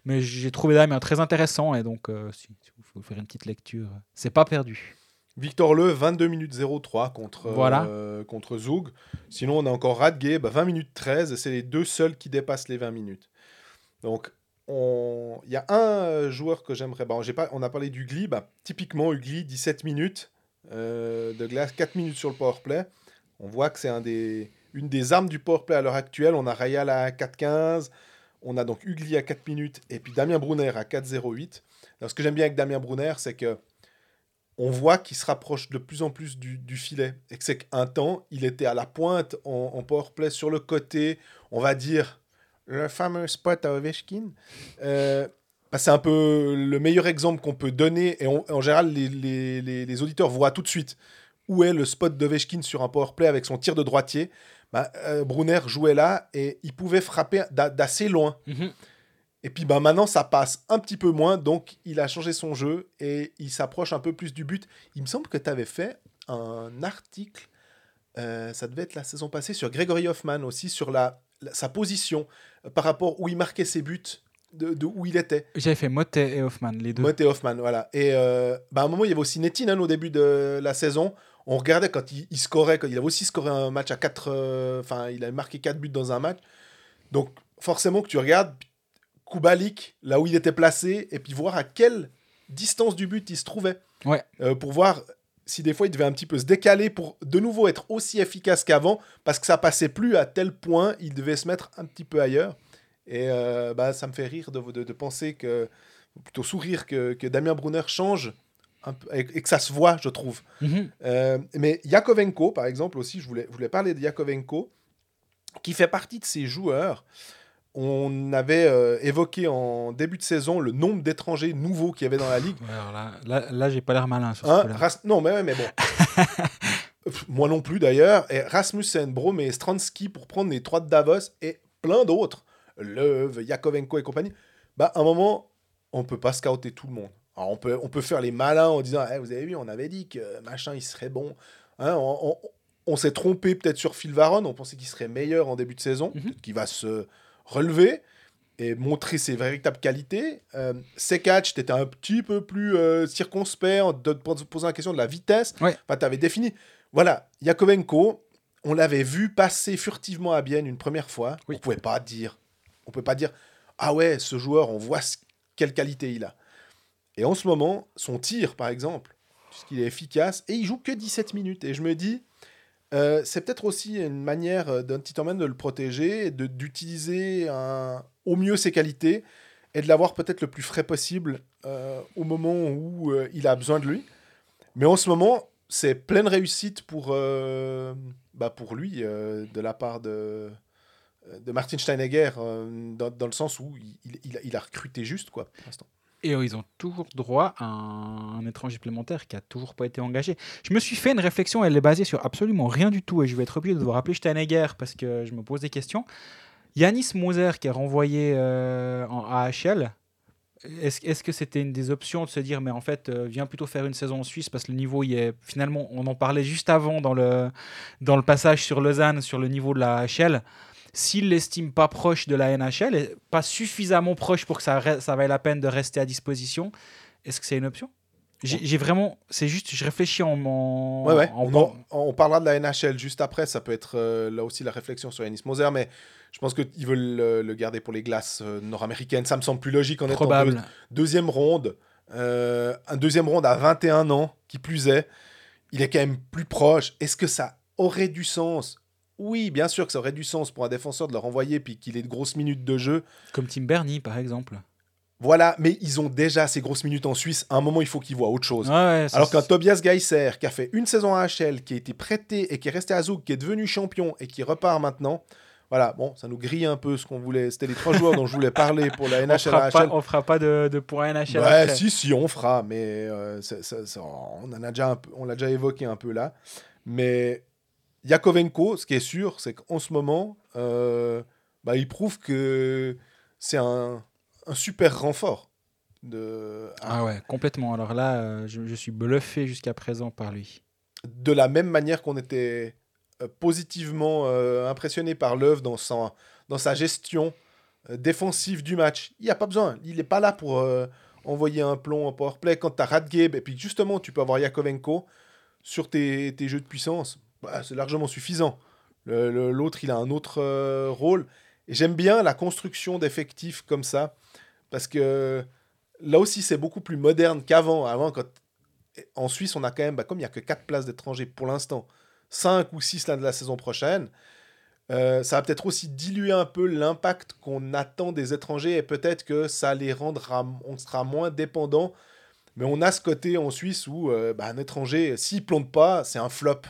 Mais j'ai trouvé Damien très intéressant et donc euh, si, si vous pouvez faire une petite lecture, c'est pas perdu. Victor Le, 22 minutes 03 contre, Voilà. euh, contre Zug. Sinon, on a encore Radgay, bah, 20 minutes 13. C'est les deux seuls qui dépassent les 20 minutes. Donc, on- y a un euh, joueur que j'aimerais. Pas... On a parlé d'Ugly. Bah, typiquement, Ugly, 17 minutes euh, de glace, 4 minutes sur le powerplay. On voit que c'est un des... une des armes du powerplay à l'heure actuelle. On a Rayal à 4,15. On a donc Ugly à 4 minutes. Et puis Damien Brunner à 4,08. Alors, ce que j'aime bien avec Damien Brunner, c'est que on voit qu'il se rapproche de plus en plus du, du filet. Et que c'est qu'un temps, il était à la pointe en, en powerplay sur le côté, on va dire, le fameux spot à Ovechkin. Euh, bah, c'est un peu le meilleur exemple qu'on peut donner. Et on- en général, les, les- les- les auditeurs voient tout de suite où est le spot d'Ovechkin sur un powerplay avec son tir de droitier. Bah, euh, Brunner jouait là et il pouvait frapper d'a- d'assez loin. Et puis bah, maintenant, ça passe un petit peu moins, donc il a changé son jeu et il s'approche un peu plus du but. Il me semble que tu avais fait un article, euh, ça devait être la saison passée, sur Gregory Hoffman aussi, sur la, la- sa position par rapport où il marquait ses buts, de, de où il était. J'avais fait Motet et Hoffman, les deux. Mott et Hoffman, voilà. Et euh, bah, à un moment, il y avait aussi Nettinen au début de la saison. On regardait quand il, il scorait, quand il avait aussi scoré un match à 4. Enfin, il avait marqué 4 buts dans un match. Donc, forcément, que tu regardes Kubalik, là où il était placé, et puis voir à quelle distance du but il se trouvait. Ouais. Euh, pour voir si des fois il devait un petit peu se décaler pour de nouveau être aussi efficace qu'avant, parce que ça passait plus à tel point, il devait se mettre un petit peu ailleurs. Et euh, bah, ça me fait rire de, de, de penser que, plutôt sourire que, que Damien Brunner change un peu, et, et que ça se voit, je trouve. Mhm. Euh, mais Yakovenko, par exemple, aussi, je voulais, je voulais parler de Yakovenko, qui fait partie de ces joueurs. On avait euh, évoqué en début de saison le nombre d'étrangers nouveaux qu'il y avait dans la ligue. Alors là, là, là, j'ai pas l'air malin sur Hein? Ras- non, mais, mais bon. Moi non plus d'ailleurs. Et Rasmussen, Brom et Stransky pour prendre les trois de Davos et plein d'autres. Leuve, Yakovenko et compagnie. Bah, à un moment, on peut pas scouter tout le monde. Alors, on, peut, on peut faire les malins en disant Eh, Vous avez vu, on avait dit que machin il serait bon. Hein, on on- on s'est trompé peut-être sur Phil Varon. On pensait qu'il serait meilleur en début de saison. Mhm. Peut-être qu'il va se relever et montrer ses véritables qualités. Euh, Sekac, tu étais un petit peu plus euh, circonspect en te posant la question de la vitesse. Ouais. Enfin, tu avais défini. Voilà, Yakovenko, on l'avait vu passer furtivement à Bienne une première fois. Oui. On pouvait pas dire. On peut pas dire. ah ouais, ce joueur, on voit quelle qualité il a. Et en ce moment, son tir, par exemple, puisqu'il est efficace, et il joue que 17 minutes. Et je me dis, euh, c'est peut-être aussi une manière euh, d'un Titoman de le protéger, d'utiliser au mieux ses qualités et de l'avoir peut-être le plus frais possible euh, au moment où il a besoin de lui. Mais en ce moment, c'est pleine réussite pour, bah pour lui, de la part de, de Martin Steinegger, dans, dans, le sens où il, il, il, a recruté juste, quoi, pour l'instant. Et ils ont toujours droit à un, étranger supplémentaire qui a toujours pas été engagé. Je me suis fait une réflexion, elle est basée sur absolument rien du tout, et je vais être obligé de vous rappeler Steinegger parce que je me pose des questions. Yanis Moser qui est renvoyé euh, en AHL, est-ce que c'était une des options de se dire, mais en fait, euh, viens plutôt faire une saison en Suisse parce que le niveau, il est finalement, on en parlait juste avant dans le, dans le passage sur Lausanne, sur le niveau de la AHL s'il l'estime pas proche de la NHL, pas suffisamment proche pour que ça, ça vaille la peine de rester à disposition, est-ce que c'est une option? J'ai vraiment, c'est juste, je réfléchis en. en, ouais, ouais. on, parlera de la NHL juste après. Ça peut être euh, là aussi la réflexion sur Yanis Moser, mais je pense qu'ils veulent le, garder pour les glaces euh, nord-américaines. Ça me semble plus logique en étant deuxième ronde, euh, un deuxième ronde à 21 ans, qui plus est. Il est quand même plus proche. Est-ce que ça aurait du sens oui, bien sûr que ça aurait du sens pour un défenseur de le renvoyer puis qu'il ait de grosses minutes de jeu. Comme Tim Bernie, par exemple. Voilà, mais ils ont déjà ces grosses minutes en Suisse. À un moment, il faut qu'ils voient autre chose. Alors qu'un Tobias Geisser, qui a fait une saison à HL, qui a été prêté et qui est resté à Zouk, qui est devenu champion et qui repart maintenant, voilà, bon, ça nous grille un peu ce qu'on voulait. C'était les trois joueurs dont je voulais parler pour la NHL. on fera pas, on fera pas de, de points NHL. Ouais, si, si, on fera, mais euh, on en a déjà on l'a déjà évoqué un peu là. Mais Yakovenko, ce qui est sûr, c'est qu'en ce moment, euh, bah, il prouve que c'est un, super renfort. De... Ah ouais, complètement. Alors là, euh, je, suis bluffé jusqu'à présent par lui. De la même manière qu'on était euh, positivement impressionné par l'œuvre dans, dans sa gestion défensive du match. Il n'y a pas besoin. Il n'est pas là pour envoyer un plomb en powerplay. Quand tu as Radgeb et puis justement, tu peux avoir Yakovenko sur tes, tes jeux de puissance bah, c'est largement suffisant. L'autre, il a un autre euh, rôle. Et j'aime bien la construction d'effectifs comme ça, parce que là aussi, c'est beaucoup plus moderne qu'avant. Avant, quand en Suisse, on a quand même, bah, comme il n'y a que 4 places d'étrangers pour l'instant, 5 ou 6 là de la saison prochaine, euh, ça va peut-être aussi diluer un peu l'impact qu'on attend des étrangers et peut-être que ça les rendra, on sera moins dépendant. Mais on a ce côté en Suisse où euh, bah, un étranger, s'il plante pas, c'est un flop.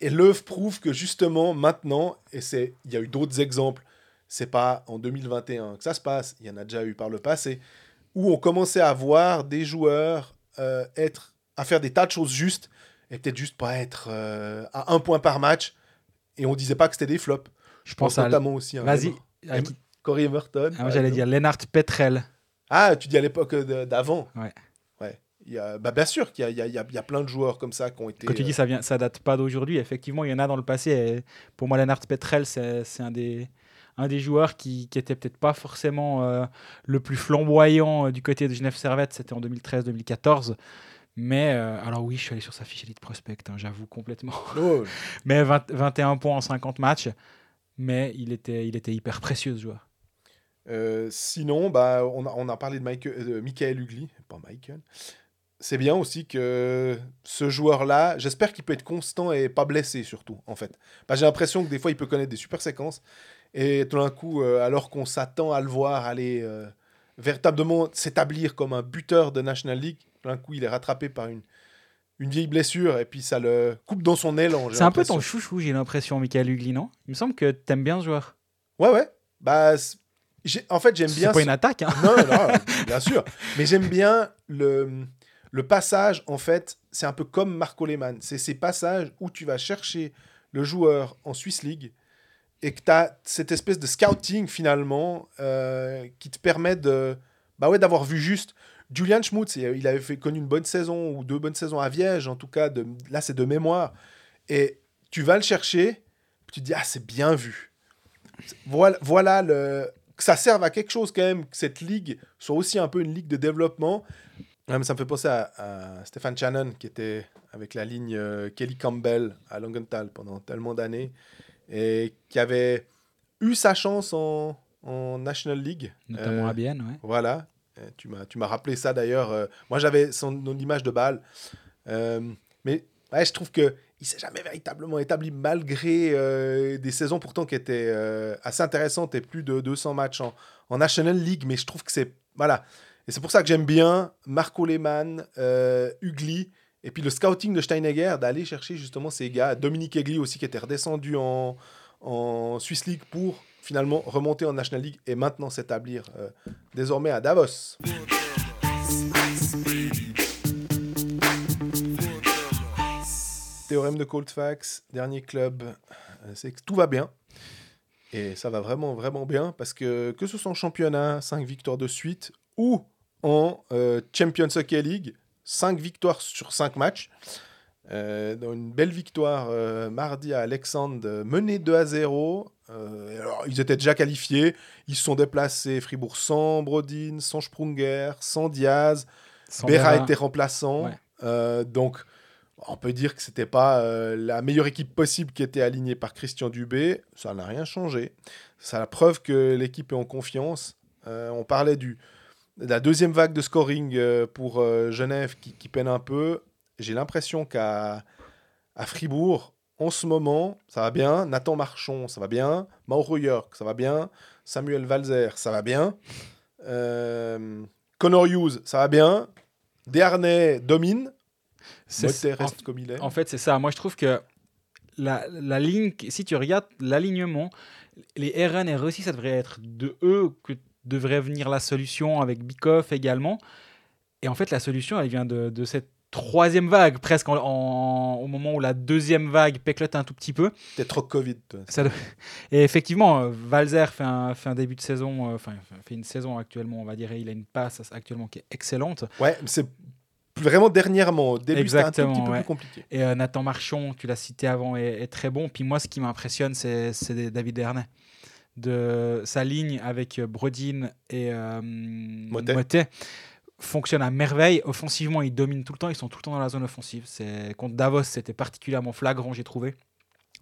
Et l'œuvre prouve que justement, maintenant, et c'est, il y a eu d'autres exemples, c'est pas en 2021 que ça se passe, il y en a déjà eu par le passé, où on commençait à voir des joueurs euh, être, à faire des tas de choses justes, et peut-être juste pas être euh, à un point par match, et on disait pas que c'était des flops. Je, pense, notamment aussi à Vas-y. Corey Emerton. Ah, j'allais dire Lennart Petrel. Ah, tu dis à l'époque d'avant. Ouais. Il bah, bien sûr qu'il y, y, a plein de joueurs comme ça qui ont été. Quand tu dis euh, ça vient, ça date pas d'aujourd'hui. Effectivement, il y en a dans le passé. pour moi, Lennart Petrel, c'est un des, un des joueurs qui, qui était peut-être pas forcément euh, le plus flamboyant euh, du côté de Genève Servette. C'était en 2013-2014. Mais alors oui, je suis allé sur sa fiche Elite Prospect, hein, j'avoue complètement. Oh. mais 21 points en 50 matchs. Mais il était, il était hyper précieux ce joueur. sinon, bah, on, a, on a parlé de, Michael, Michael Ugly, pas Michael, c'est bien aussi que ce joueur-là, j'espère qu'il peut être constant et pas blessé surtout, en fait. J'ai l'impression que des fois, il peut connaître des super séquences. Et tout d'un coup, euh, alors qu'on s'attend à le voir aller euh, véritablement s'établir comme un buteur de National League, tout d'un coup, il est rattrapé par une, une vieille blessure et puis ça le coupe dans son élan. C'est un peu ton chouchou, j'ai l'impression, Michael Hugli, non? Il me semble que t'aimes bien ce joueur. Ouais, ouais. Bah, en fait, j'aime bien. C'est pas une attaque, hein Non, non, bien sûr. Mais j'aime bien le le passage, en fait, c'est un peu comme Marco Lehmann. C'est ces passages où tu vas chercher le joueur en Swiss League et que tu as cette espèce de scouting finalement euh, qui te permet de bah ouais, d'avoir vu juste. Julian Schmutz, il avait fait, connu une bonne saison ou deux bonnes saisons à Viège, en tout cas, de, là c'est de mémoire. Et tu vas le chercher, tu te dis, ah c'est bien vu. Voilà, voilà le, que ça serve à quelque chose quand même, que cette ligue soit aussi un peu une ligue de développement ça me fait penser à, Stéphane Shannon qui était avec la ligne euh, Kelly Campbell à Langenthal pendant tellement d'années et qui avait eu sa chance en, en National League. Notamment à Bienne, ouais. Voilà. Tu m'as, tu m'as rappelé ça d'ailleurs. moi, j'avais son, image de balle. mais ouais, je trouve que il s'est jamais véritablement établi malgré des saisons pourtant qui étaient assez intéressantes et plus de 200 matchs en, en National League. Mais je trouve que c'est voilà. Et c'est pour ça que j'aime bien Marco Lehmann, euh, Ugly, et puis le scouting de Steinegger, d'aller chercher justement ces gars. Dominique Egli aussi, qui était redescendu en, en Swiss League pour finalement remonter en National League et maintenant s'établir euh, désormais à Davos. Théorème de Colfax, dernier club, euh, c'est que tout va bien. Et ça va vraiment, vraiment bien parce que que ce soit en championnat, 5 victoires de suite, ou en euh, Champions Hockey League, 5 victoires sur 5 matchs. Euh, dans une belle victoire euh, mardi à Alexandre, mené 2 à 0. alors, ils étaient déjà qualifiés. Ils se sont déplacés. Fribourg sans Brodin, sans Sprunger, sans Diaz. Sans Béra était remplaçant. donc, on peut dire que c'était pas la meilleure équipe possible qui était alignée par Christian Dubé. Ça n'a rien changé. C'est la preuve que l'équipe est en confiance. on parlait du, la deuxième vague de scoring euh, pour euh, Genève qui, peine un peu. J'ai l'impression qu'à à Fribourg, en ce moment, ça va bien. Nathan Marchon, ça va bien. Mauro York, ça va bien. Samuel Valzer, ça va bien. Euh, Connor Hughes, ça va bien. Desharnais domine. reste en, comme il est. En fait, c'est ça. Moi, je trouve que la, la ligne, si tu regardes l'alignement, les RN et Rossi, ça devrait être de eux que devrait venir la solution avec Bikoff également. Et en fait, la solution, elle vient de, de cette troisième vague, presque en, au moment où la deuxième vague péclote un tout petit peu. T'es trop Covid, Ça Et effectivement, euh, Valzer fait un, fait un début de saison, euh, enfin, fait une saison actuellement, on va dire, il a une passe actuellement qui est excellente. Ouais, c'est vraiment dernièrement. Au début, c'était un tout petit peu plus compliqué. Et euh, Nathan Marchon, tu l'as cité avant, est, est, très bon. Puis moi, ce qui m'impressionne, c'est David Dernay de sa ligne avec Brodin et euh, Motet. fonctionne à merveille. Offensivement, ils dominent tout le temps. Ils sont tout le temps dans la zone offensive. C'est contre Davos, c'était particulièrement flagrant, j'ai trouvé.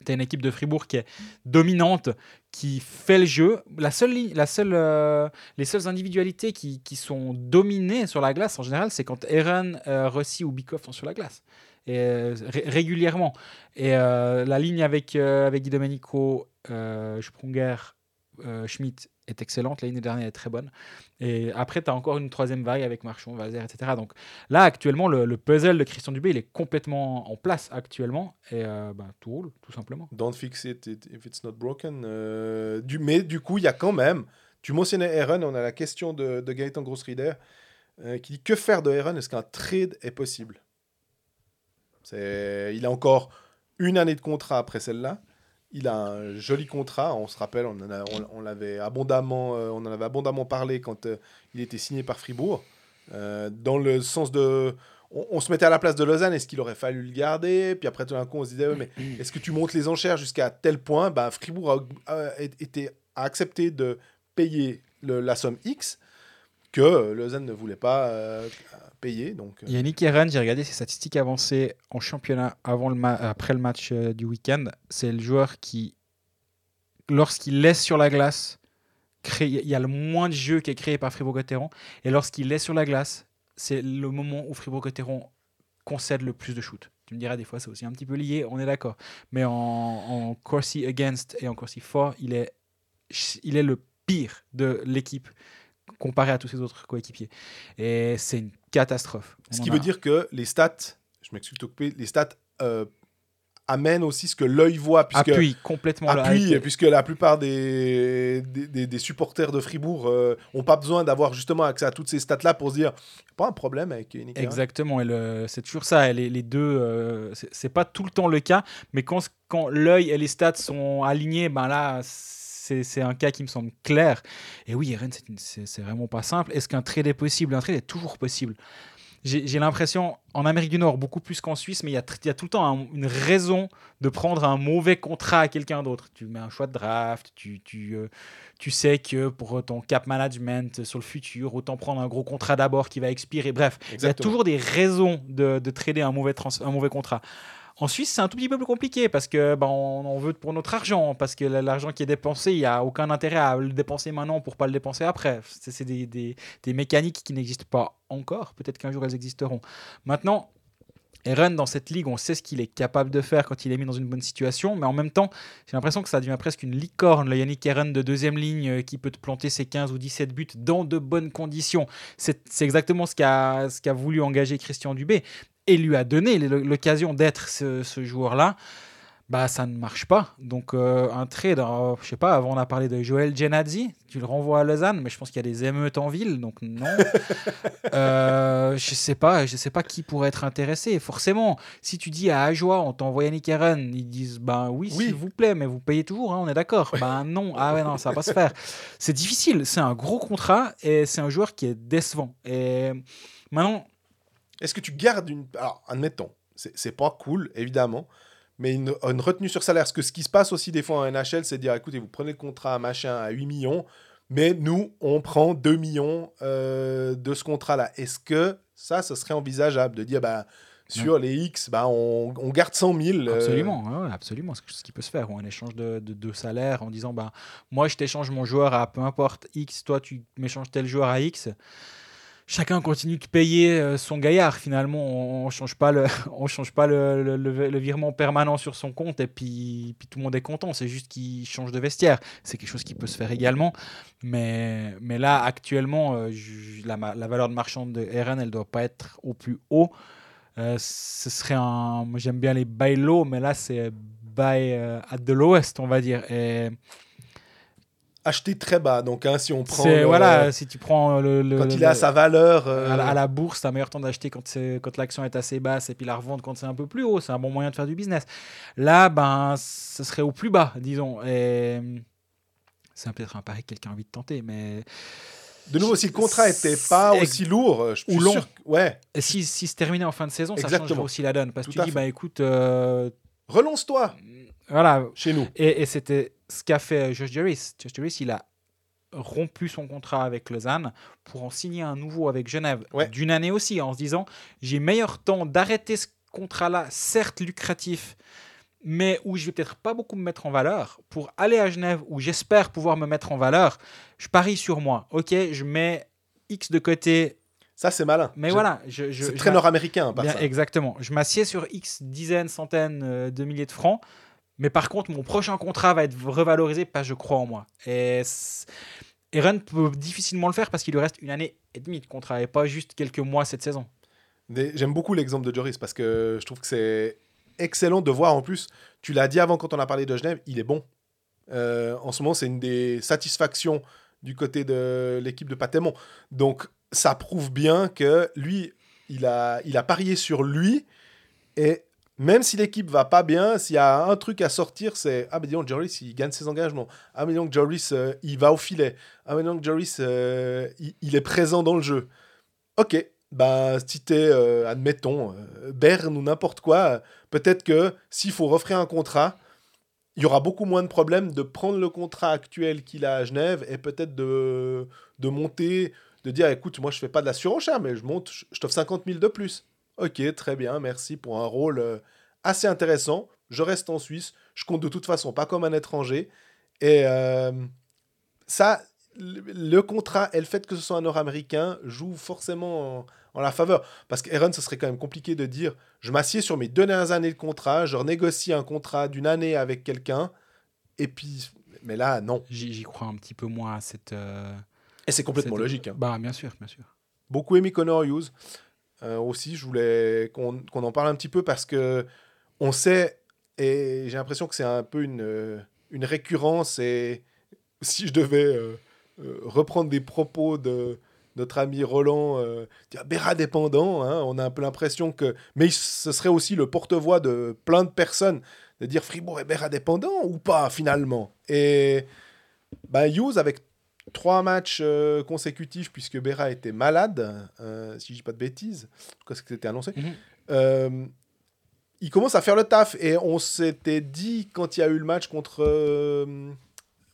Tu une équipe de Fribourg qui est dominante, qui fait le jeu. La seule, la seule, euh, les seules individualités qui, qui, sont dominées sur la glace, en général, c'est quand Eren, euh, Rossi ou Bikoff sont sur la glace. Et, euh, régulièrement. Et la ligne avec, avec Di Domenico, Sprunger, euh, Schmidt est excellente, l'année dernière est très bonne. Et après, tu as encore une troisième vague avec Marchand, Vazer, etc. Donc là, actuellement, le, puzzle de Christian Dubé, il est complètement en place actuellement. Et euh, bah, tout roule, tout simplement. Don't fix it if it's not broken. Euh, du, mais du coup, il y a quand même. Tu mentionnais Aaron, on a la question de, de Gaëtan Grossrider qui dit Que faire de Aaron? Est-ce qu'un trade est possible? Il a encore une année de contrat après celle-là il a un joli contrat. On se rappelle, on en, l'avait abondamment, euh, on en avait abondamment parlé quand euh, il était signé par Fribourg. Euh, dans le sens de. On, se mettait à la place de Lausanne, est-ce qu'il aurait fallu le garder? Puis après, tout d'un coup, on se disait, mais est-ce que tu montes les enchères jusqu'à tel point? Bah, Fribourg a, été, a accepté de payer la somme X que Lausanne ne voulait pas payé. Donc, euh. Yannick Eren, j'ai regardé ses statistiques avancées en championnat avant le après le match euh, du week-end. C'est le joueur qui, lorsqu'il laisse sur la glace, il y a le moins de jeux qui est créé par Fribourg-Gotteron. Et lorsqu'il laisse sur la glace, c'est le moment où Fribourg-Gotteron concède le plus de shoots. Tu me diras, des fois, c'est aussi un petit peu lié, on est d'accord. Mais en, en Corsi Against et en Corsi For, il est, il est le pire de l'équipe comparé à tous ses autres coéquipiers. Et c'est une catastrophe. Ce qui veut dire que les stats, je m'excuse les stats euh, amènent aussi ce que l'œil voit. Puisque, appuie complètement appuie, puisque la plupart des, des, supporters de Fribourg n'ont euh, pas besoin d'avoir justement accès à toutes ces stats-là pour se dire pas un problème avec Nicolas. Exactement, et c'est toujours ça. Les, les deux, euh, c'est pas tout le temps le cas, mais quand, quand l'œil et les stats sont alignés, ben là, c'est un cas qui me semble clair. Et oui, Eren, c'est vraiment pas simple. Est-ce qu'un trade est possible? Un trade est toujours possible. J'ai l'impression, en Amérique du Nord, beaucoup plus qu'en Suisse, mais il y, a, y a tout le temps une raison de prendre un mauvais contrat à quelqu'un d'autre. Tu mets un choix de draft, tu, tu, euh, tu sais que pour ton cap management sur le futur, autant prendre un gros contrat d'abord qui va expirer. Bref, il y a toujours des raisons de, de trader un mauvais, un mauvais contrat. En Suisse, c'est un tout petit peu plus compliqué parce que ben, on, veut pour notre argent, parce que l'argent qui est dépensé, il n'y a aucun intérêt à le dépenser maintenant pour pas le dépenser après. C'est des, des, mécaniques qui n'existent pas encore. Peut-être qu'un jour elles existeront. Maintenant, Eren, dans cette ligue, on sait ce qu'il est capable de faire quand il est mis dans une bonne situation, mais en même temps, j'ai l'impression que ça devient presque une licorne, le Yannick Eren de deuxième ligne euh, qui peut te planter ses 15 ou 17 buts dans de bonnes conditions. C'est exactement ce qu'a voulu engager Christian Dubé et lui a donné l'occasion d'être ce, ce joueur-là bah ça ne marche pas. Donc euh, un trade, je je sais pas, avant on a parlé de Joël Genazzi, tu le renvoies à Lausanne, mais je pense qu'il y a des émeutes en ville, donc non. euh, je sais pas, je sais pas qui pourrait être intéressé. Forcément, si tu dis à Ajoie, on t'envoie Yannick Eren, ils disent ben oui, s'il vous plaît, mais vous payez toujours, hein, on est d'accord. Ben non, ah ouais non, ça va pas se faire. C'est difficile, c'est un gros contrat et c'est un joueur qui est décevant. Et maintenant, est-ce que tu gardes une, alors admettons, c'est pas cool évidemment mais une, retenue sur salaire. Parce que ce qui se passe aussi des fois en NHL, c'est de dire écoutez, vous prenez le contrat à machin à 8 millions, mais nous, on prend 2 millions euh, de ce contrat-là. Est-ce que ça, ce serait envisageable de dire bah, sur les X, bah, on, on, garde 100 000 euh, Absolument, absolument. C'est ce qui peut se faire. Ou un échange de, de, de, salaire en disant bah, moi, je t'échange mon joueur à peu importe X, toi, tu m'échanges tel joueur à X chacun continue de payer euh, son gaillard. Finalement, on ne change pas, le, on change pas le, le, virement permanent sur son compte et puis, puis tout le monde est content. C'est juste qu'il change de vestiaire. C'est quelque chose qui peut se faire également. Mais, mais là, actuellement, euh, la, la, valeur de marchand de RN, elle ne doit pas être au plus haut. Euh, ce serait un. J'aime bien les buy low, mais là, c'est buy at the lowest, on va dire. Acheter très bas. Donc, hein, si on prend. voilà, si tu prends le. quand il est à sa valeur. À, la, bourse, c'est un meilleur temps d'acheter quand, quand l'action est assez basse et puis la revendre quand c'est un peu plus haut. C'est un bon moyen de faire du business. Là, ben, ce serait au plus bas, disons. Et c'est peut-être un pari que quelqu'un a envie de tenter, mais. De nouveau, si le contrat était pas aussi lourd, je ou long, ouais. Si, si se terminait en fin de saison, ça changerait aussi la donne. Parce que tu dis, bah écoute. Euh, Relance-toi. Voilà. Chez nous. Et, et c'était ce qu'a fait Josh Jarvis. Josh Jarvis, il a rompu son contrat avec Lausanne pour en signer un nouveau avec Genève d'une année aussi, en se disant j'ai meilleur temps d'arrêter ce contrat-là, certes lucratif, mais où je vais peut-être pas beaucoup me mettre en valeur, pour aller à Genève où j'espère pouvoir me mettre en valeur. Je parie sur moi. Ok, je mets X de côté. Ça, c'est malin. Mais voilà. Je, c'est très nord-américain, Exactement. Je m'assieds sur X dizaines, centaines euh, de milliers de francs. Mais par contre, mon prochain contrat va être revalorisé parce que je crois en moi. Et Eren peut difficilement le faire parce qu'il lui reste une année et demie de contrat et pas juste quelques mois cette saison. J'aime beaucoup l'exemple de Joris parce que je trouve que c'est excellent de voir en plus. Tu l'as dit avant quand on a parlé de Genève, il est bon. Euh, en ce moment, c'est une des satisfactions du côté de l'équipe de Patémon. Donc, ça prouve bien que lui, il a, il a parié sur lui et même si l'équipe va pas bien, s'il y a un truc à sortir, c'est Ah, mais disons, Joris, il gagne ses engagements. Ah, mais disons, Joris, euh, il va au filet. Ah, mais disons, Joris, euh, il, est présent dans le jeu. Ok, bah, si t'es, euh, admettons, Berne ou n'importe quoi, peut-être que s'il faut refaire un contrat, il y aura beaucoup moins de problèmes de prendre le contrat actuel qu'il a à Genève et peut-être de, monter, de dire écoute, moi je fais pas de la surenchère, mais je monte, je t'offre 50 000 de plus. Ok, très bien, merci pour un rôle euh, assez intéressant. Je reste en Suisse, je compte de toute façon pas comme un étranger. Et euh, ça, le contrat et le fait que ce soit un Nord-Américain joue forcément en, la faveur. Parce qu'Aaron, ce serait quand même compliqué de dire je m'assieds sur mes deux dernières années de contrat, je renégocie un contrat d'une année avec quelqu'un, et puis. Mais là, non. J'y crois un petit peu moins à cette. Euh, et c'est complètement logique. Hein. Bah, bien sûr, bien sûr. Beaucoup aimé Connor Hughes. Euh, aussi, je voulais qu'on en parle un petit peu parce que on sait, et j'ai l'impression que c'est un peu une, euh, une récurrence, et si je devais euh, reprendre des propos de notre ami Roland, Béra dépendant, hein, on a un peu l'impression que. Mais ce serait aussi le porte-voix de plein de personnes, de dire Fribourg est Béra dépendant ou pas finalement. Et bah, Hughes, avec trois matchs euh, consécutifs puisque Béra était malade, euh, si je dis pas de bêtises, parce que c'était annoncé. Mhm. Euh, il commence à faire le taf et on s'était dit quand il y a eu le match contre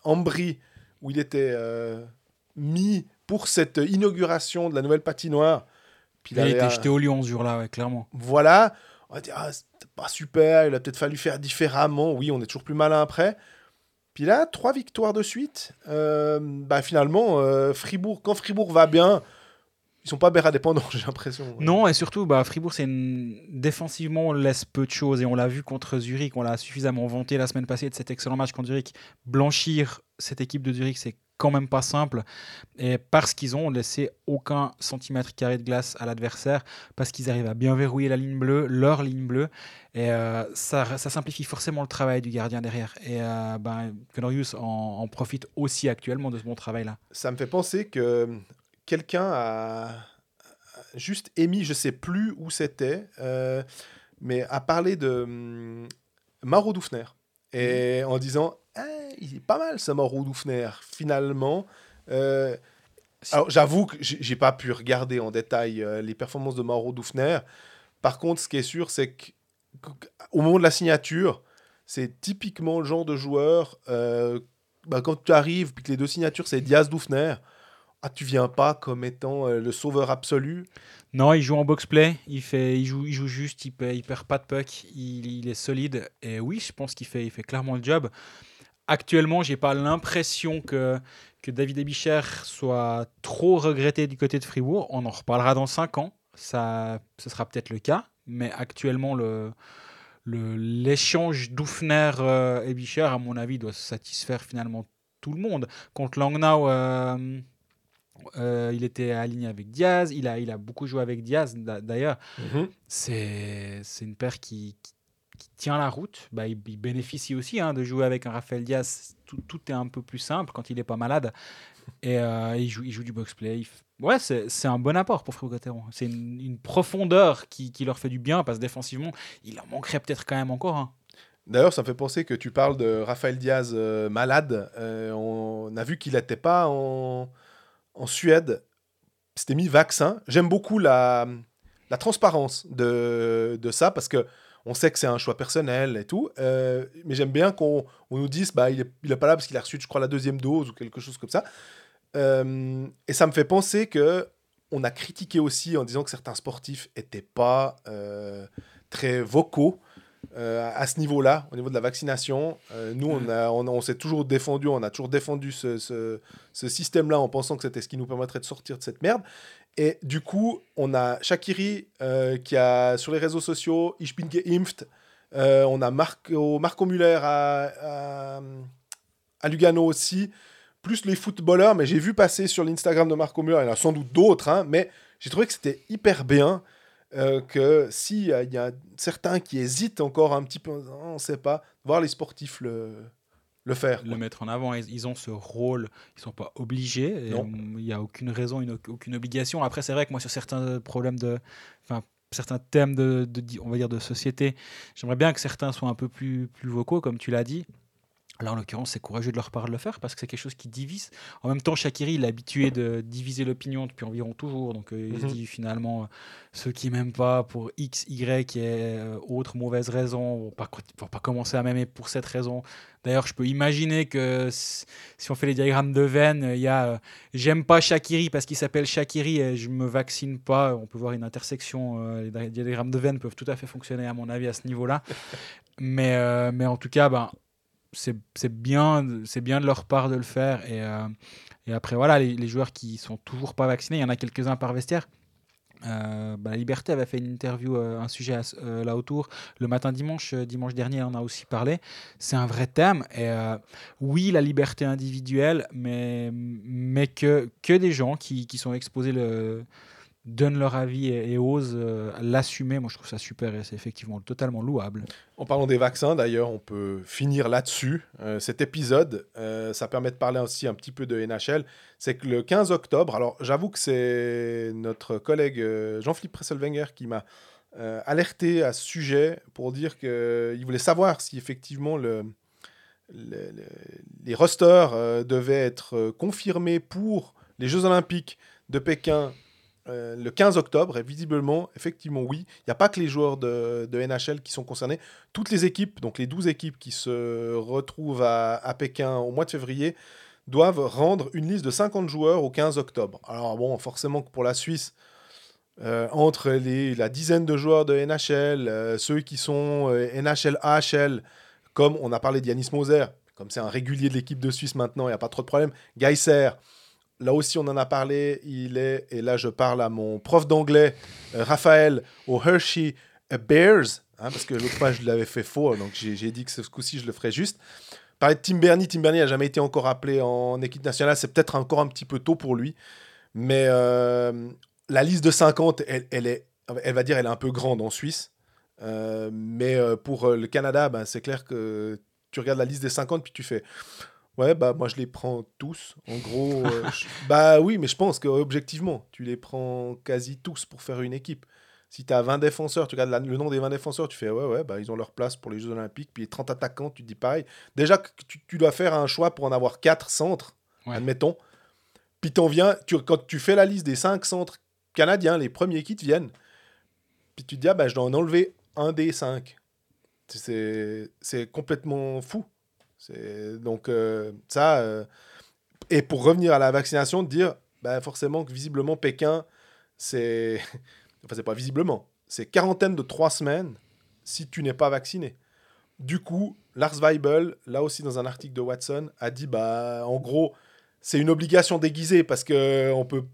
Ambry où il était mis pour cette inauguration de la nouvelle patinoire. Puis il, était jeté au lion ce jour-là, clairement. Voilà. on va dire, ah, c'était pas super, il a peut-être fallu faire différemment. Oui, on est toujours plus malin après. Puis là, trois victoires de suite. Euh, bah, finalement, euh, Fribourg, quand Fribourg va bien, ils sont pas bien indépendants, j'ai l'impression. Non, et surtout, bah, Fribourg, c'est défensivement, on laisse peu de choses. Et on l'a vu contre Zurich, on l'a suffisamment vanté la semaine passée de cet excellent match contre Zurich. Blanchir cette équipe de Zurich, c'est quand même pas simple. Et parce qu'ils ont laissé aucun centimètre carré de glace à l'adversaire, parce qu'ils arrivent à bien verrouiller la ligne bleue, leur ligne bleue. Et euh, ça, ça, simplifie forcément le travail du gardien derrière. Et euh, ben, en, en, profite aussi actuellement de ce bon travail-là. Ça me fait penser que quelqu'un a juste émis, je sais plus où c'était, euh, mais a parlé de hum, Mauro Dufner. Et en disant, ah, il est pas mal ce Mauro Dufner, finalement. Euh, alors j'avoue que j'ai pas pu regarder en détail euh, les performances de Mauro Dufner. Par contre, ce qui est sûr, c'est qu'au moment de la signature, c'est typiquement le genre de joueur, bah, quand tu arrives, puis que les deux signatures, c'est Diaz Dufner, ah, tu viens pas comme étant euh, le sauveur absolu Non, il joue en box-play, il, fait, il, joue, il joue juste, il, perd, perd pas de puck, il, est solide. Et oui, je pense qu'il fait, il fait clairement le job. Actuellement, j'ai pas l'impression que, que David Ebicher soit trop regretté du côté de Fribourg. On en reparlera dans 5 ans, ça, ce sera peut-être le cas. Mais actuellement, le, l'échange Doufner-Ebicher, à mon avis, doit satisfaire finalement tout le monde. Contre Langnau, euh, euh, il était aligné avec Diaz. Il a, il a beaucoup joué avec Diaz, d'ailleurs. Mhm. C'est une paire qui, tient la route. Bah, il, bénéficie aussi hein, de jouer avec un Raphaël Diaz. Tout, est un peu plus simple quand il n'est pas malade. Et euh, il, joue, il joue du box-play. Ouais, c'est un bon apport pour Fribourg-Gotteron. C'est une, profondeur qui, qui, leur fait du bien parce que défensivement, il en manquerait peut-être quand même encore. Hein. D'ailleurs, ça me fait penser que tu parles de Raphaël Diaz euh, malade. on a vu qu'il n'était pas en en Suède, c'était mis vaccin. J'aime beaucoup la, la transparence de, de, ça parce que on sait que c'est un choix personnel et tout. Euh, mais j'aime bien qu'on on nous dise bah, il n'est il est pas là parce qu'il a reçu, je crois, la deuxième dose ou quelque chose comme ça. Euh, et ça me fait penser que on a critiqué aussi en disant que certains sportifs n'étaient pas euh, très vocaux à ce niveau-là, au niveau de la vaccination. Nous, on, on, s'est toujours défendu, on a toujours défendu ce système-là en pensant que c'était ce qui nous permettrait de sortir de cette merde. Et du coup, on a Shakiri euh, qui a sur les réseaux sociaux Ich bin geimpft. on a Marco, Marco Muller à, à, Lugano aussi, plus les footballeurs. Mais j'ai vu passer sur l'Instagram de Marco Muller, il y en a sans doute d'autres, hein, mais j'ai trouvé que c'était hyper bien. Euh, que s'il y, y, a certains qui hésitent encore un petit peu, on ne sait pas, voir les sportifs le, le faire. Le mettre en avant. Ils, ont ce rôle, ils ne sont pas obligés. Il n'y a aucune raison, une, aucune obligation. Après, c'est vrai que moi, sur certains problèmes de. Enfin, certains thèmes de, de, on va dire de société, j'aimerais bien que certains soient un peu plus, plus vocaux, comme tu l'as dit. Là, en l'occurrence, c'est courageux de leur part de le faire parce que c'est quelque chose qui divise. En même temps, Shakiri, il est habitué de diviser l'opinion depuis environ toujours. Donc, euh, il se mhm. dit finalement, euh, ceux qui m'aiment pas pour X, Y et euh, autre mauvaise raison vont pas, vont pas commencer à m'aimer pour cette raison. D'ailleurs, je peux imaginer que si on fait les diagrammes de veine, il y a j'aime pas Shakiri parce qu'il s'appelle Shakiri et je me vaccine pas. On peut voir une intersection. les diagrammes de veine peuvent tout à fait fonctionner, à mon avis, à ce niveau-là. mais, mais en tout cas, ben c'est bien, bien de leur part de le faire. Et, euh, et après, voilà, les, joueurs qui sont toujours pas vaccinés, il y en a quelques-uns par vestiaire. Euh, bah, la Liberté avait fait une interview, euh, un sujet là autour le matin dimanche, dimanche dernier, on en a aussi parlé. C'est un vrai thème. Et oui, la liberté individuelle, mais, mais que, que des gens qui, qui sont exposés donnent leur avis et, osent euh, l'assumer, moi je trouve ça super et c'est effectivement totalement louable. En parlant des vaccins, d'ailleurs, on peut finir là-dessus. Euh, cet épisode, euh, ça permet de parler aussi un petit peu de NHL. C'est que le 15 octobre, alors j'avoue que c'est notre collègue Jean-Philippe Presselwenger qui m'a alerté à ce sujet pour dire qu'il voulait savoir si effectivement le, les rosters devaient être confirmés pour les Jeux Olympiques de Pékin euh, le 15 octobre, et visiblement, effectivement, oui, il n'y a pas que les joueurs de, NHL qui sont concernés. Toutes les équipes, donc les 12 équipes qui se retrouvent à, Pékin au mois de février, doivent rendre une liste de 50 joueurs au 15 octobre. Alors bon, forcément que pour la Suisse, euh, entre la dizaine de joueurs de NHL, euh, ceux qui sont NHL, AHL, comme on a parlé d'Yanis Moser, comme c'est un régulier de l'équipe de Suisse maintenant, il n'y a pas trop de problème. Geiser, là aussi on en a parlé, il est, et là je parle à mon prof d'anglais, Raphaël, au Hershey Bears, hein, parce que l'autre fois je l'avais fait faux, donc j'ai dit que ce coup-ci je le ferai juste. Parler de Tim Bernie, Tim Bernie n'a jamais été encore appelé en équipe nationale, c'est peut-être encore un petit peu tôt pour lui, mais la liste de 50, elle, est, elle va dire, elle est un peu grande en Suisse. Euh, mais euh, pour euh, le Canada, ben, c'est clair que tu regardes la liste des 50 puis tu fais Ouais, bah moi je les prends tous. En gros, bah oui, mais je pense que objectivement, tu les prends quasi tous pour faire une équipe. Si tu as 20 défenseurs, tu regardes le nom des 20 défenseurs, tu fais ouais, ouais, bah ils ont leur place pour les Jeux Olympiques. Puis 30 attaquants, tu te dis pareil. Déjà tu, dois faire un choix pour en avoir 4 centres, admettons. Puis t'en viens, tu, quand tu fais la liste des 5 centres Canadiens, les premiers qui te viennent. Puis tu te dis, ah, ben, je dois en enlever un des cinq. C'est complètement fou. Donc, euh, ça. Euh, et pour revenir à la vaccination, de dire, ben, forcément que visiblement, Pékin, c'est. enfin, c'est pas visiblement. C'est quarantaine de trois semaines si tu n'es pas vacciné. Du coup, Lars Weibel, là aussi dans un article de Watson, a dit bah en gros, c'est une obligation déguisée parce que on peut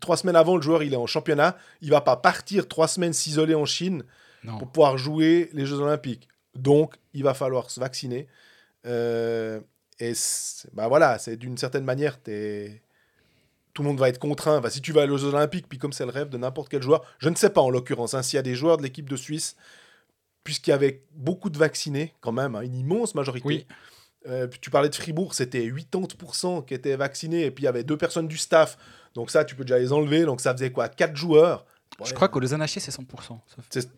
trois semaines avant, le joueur il est en championnat. Il va pas partir trois semaines s'isoler en Chine pour pouvoir jouer les Jeux Olympiques. Donc, il va falloir se vacciner. Euh, et bah voilà, c'est d'une certaine manière, es... tout le monde va être contraint. si tu vas aux Olympiques, puis comme c'est le rêve de n'importe quel joueur, je ne sais pas en l'occurrence, hein, s'il y a des joueurs de l'équipe de Suisse, puisqu'il y avait beaucoup de vaccinés, quand même, hein, une immense majorité. Oui. Euh, tu parlais de Fribourg, c'était 80% qui étaient vaccinés, et puis il y avait deux personnes du staff. Donc ça, tu peux déjà les enlever. Donc ça faisait quoi? 4 joueurs je crois qu'au Lausanne c'est 100%.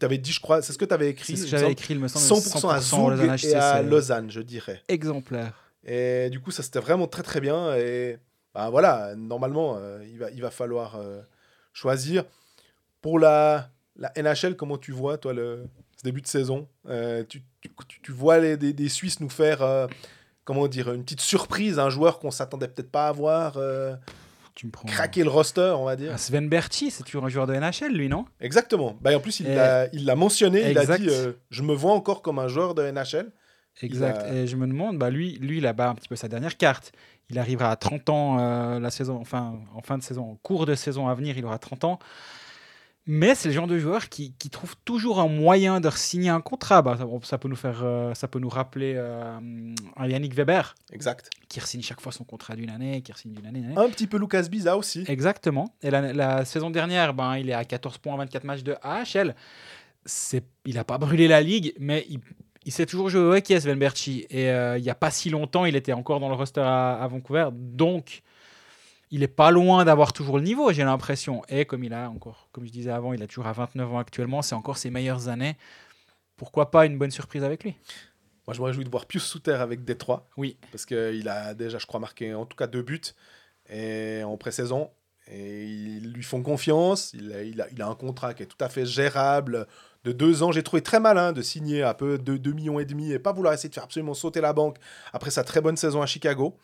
avais dit, je crois, c'est ce que tu avais écrit. C'est ce que j'avais écrit, il me semble. 100%, à Zug et à Lausanne, je dirais. Exemplaire. Et du coup, ça c'était vraiment très très bien. Et bah, voilà, normalement, euh, il, va, il va falloir euh, choisir. Pour la, la NHL, comment tu vois, toi, le ce début de saison? Euh, tu, tu, tu, vois les, des, des, Suisses nous faire, comment dire, une petite surprise, un joueur qu'on s'attendait peut-être pas à voir tu me prends... craquer le roster, on va dire. Ah, Sven Berti, c'est toujours un joueur de NHL, lui, non? Exactement. Bah, en plus, il l'a mentionné, il a dit euh, Je me vois encore comme un joueur de NHL. Exact. Et je me demande, bah, lui, lui, il a un petit peu sa dernière carte. Il arrivera à 30 ans euh, la saison, enfin, en fin de saison, en cours de saison à venir, il aura 30 ans. Mais c'est le genre de joueur qui, qui, trouve toujours un moyen de signer un contrat. Bah, ça, peut nous faire, euh, ça peut nous rappeler euh, un Yannick Weber. Exact. Qui signe chaque fois son contrat d'une année, qui signe d'une année, Un petit peu Lucas Biza aussi. Exactement. Et la, saison dernière, ben, il est à 14 points en 24 matchs de AHL. C'est, il n'a pas brûlé la ligue, mais il, il s'est toujours joué au hockey, Sven Berchi. Et euh, il n'y a pas si longtemps, il était encore dans le roster à, à Vancouver. Donc, il est pas loin d'avoir toujours le niveau, j'ai l'impression. Et comme il a encore, comme je disais avant, il a toujours à 29 ans actuellement, c'est encore ses meilleures années. Pourquoi pas une bonne surprise avec lui? Moi, je me réjouis de voir Pius Souter avec Détroit. Oui. Parce qu'il a déjà, je crois, marqué en tout cas deux buts et en pré-saison. Et ils lui font confiance. Il a, il, a, il a, un contrat qui est tout à fait gérable de deux ans. J'ai trouvé très malin de signer un peu de 2 millions et demi et pas vouloir essayer de faire absolument sauter la banque après sa très bonne saison à Chicago.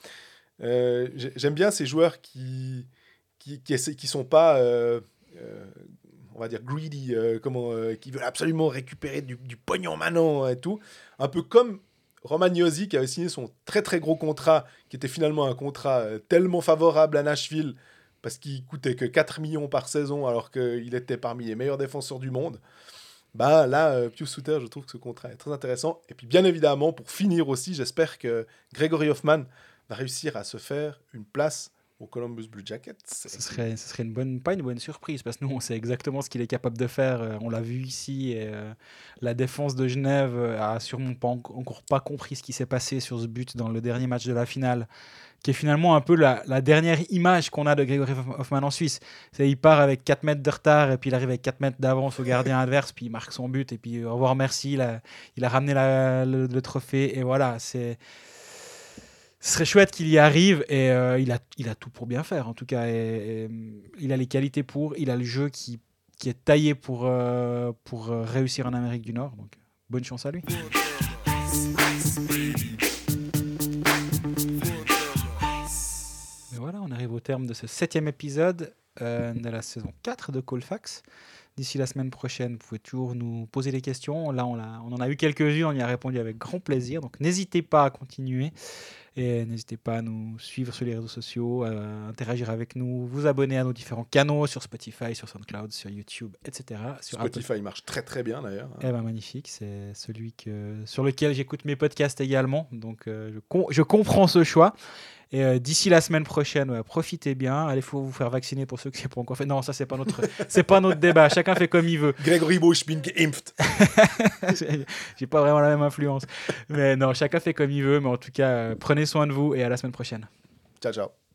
Euh, j'aime bien ces joueurs qui qui, sont pas, euh, euh, on va dire, greedy, comment, qui veulent absolument récupérer du, du, pognon maintenant et tout. Un peu comme Romagnosi qui avait signé son très très gros contrat, qui était finalement un contrat tellement favorable à Nashville parce qu'il coûtait que 4 millions par saison alors qu'il était parmi les meilleurs défenseurs du monde. Bah là, Pius Souter, je trouve que ce contrat est très intéressant. Et puis bien évidemment, pour finir aussi, j'espère que Gregory Hoffman réussir à se faire une place au Columbus Blue Jackets. Ce serait, ce serait une bonne, pas une bonne surprise, parce que nous, on sait exactement ce qu'il est capable de faire. Euh, on l'a vu ici. Et, euh, la défense de Genève euh, a sûrement pas, encore pas compris ce qui s'est passé sur ce but dans le dernier match de la finale, qui est finalement un peu la, la dernière image qu'on a de Gregory Hoffman en Suisse. C'est il part avec 4 mètres de retard, et puis il arrive avec 4 mètres d'avance au gardien adverse, puis il marque son but, et puis au revoir, merci. Il a, il a ramené le, le trophée, et voilà, c'est ce serait chouette qu'il y arrive et euh, il, a, il a tout pour bien faire en tout cas. Il a les qualités pour, il a le jeu qui, qui est taillé pour, euh, pour euh, réussir en Amérique du Nord. Donc bonne chance à lui. voilà, on arrive au terme de ce septième épisode. de la saison 4 de Colfax. D'ici la semaine prochaine, vous pouvez toujours nous poser des questions. Là, on, a, on en a eu quelques-unes, on y a répondu avec grand plaisir. Donc, n'hésitez pas à continuer. Et n'hésitez pas à nous suivre sur les réseaux sociaux, à interagir avec nous, vous abonner à nos différents canaux sur Spotify, sur SoundCloud, sur YouTube, etc. Sur Spotify marche très très bien d'ailleurs. Eh ben, magnifique, c'est celui que, sur lequel j'écoute mes podcasts également. Donc euh, je, je, comprends ce choix. Et euh, d'ici la semaine prochaine, profitez bien. Allez, faut vous faire vacciner pour ceux qui n'ont pas encore fait. Non, ça c'est pas notre, c'est pas notre débat. Chacun fait comme il veut. Grégory Bush bin geimpft. J'ai pas vraiment la même influence. Mais non, chacun fait comme il veut. Mais en tout cas, prenez soin de vous et à la semaine prochaine. Ciao, ciao.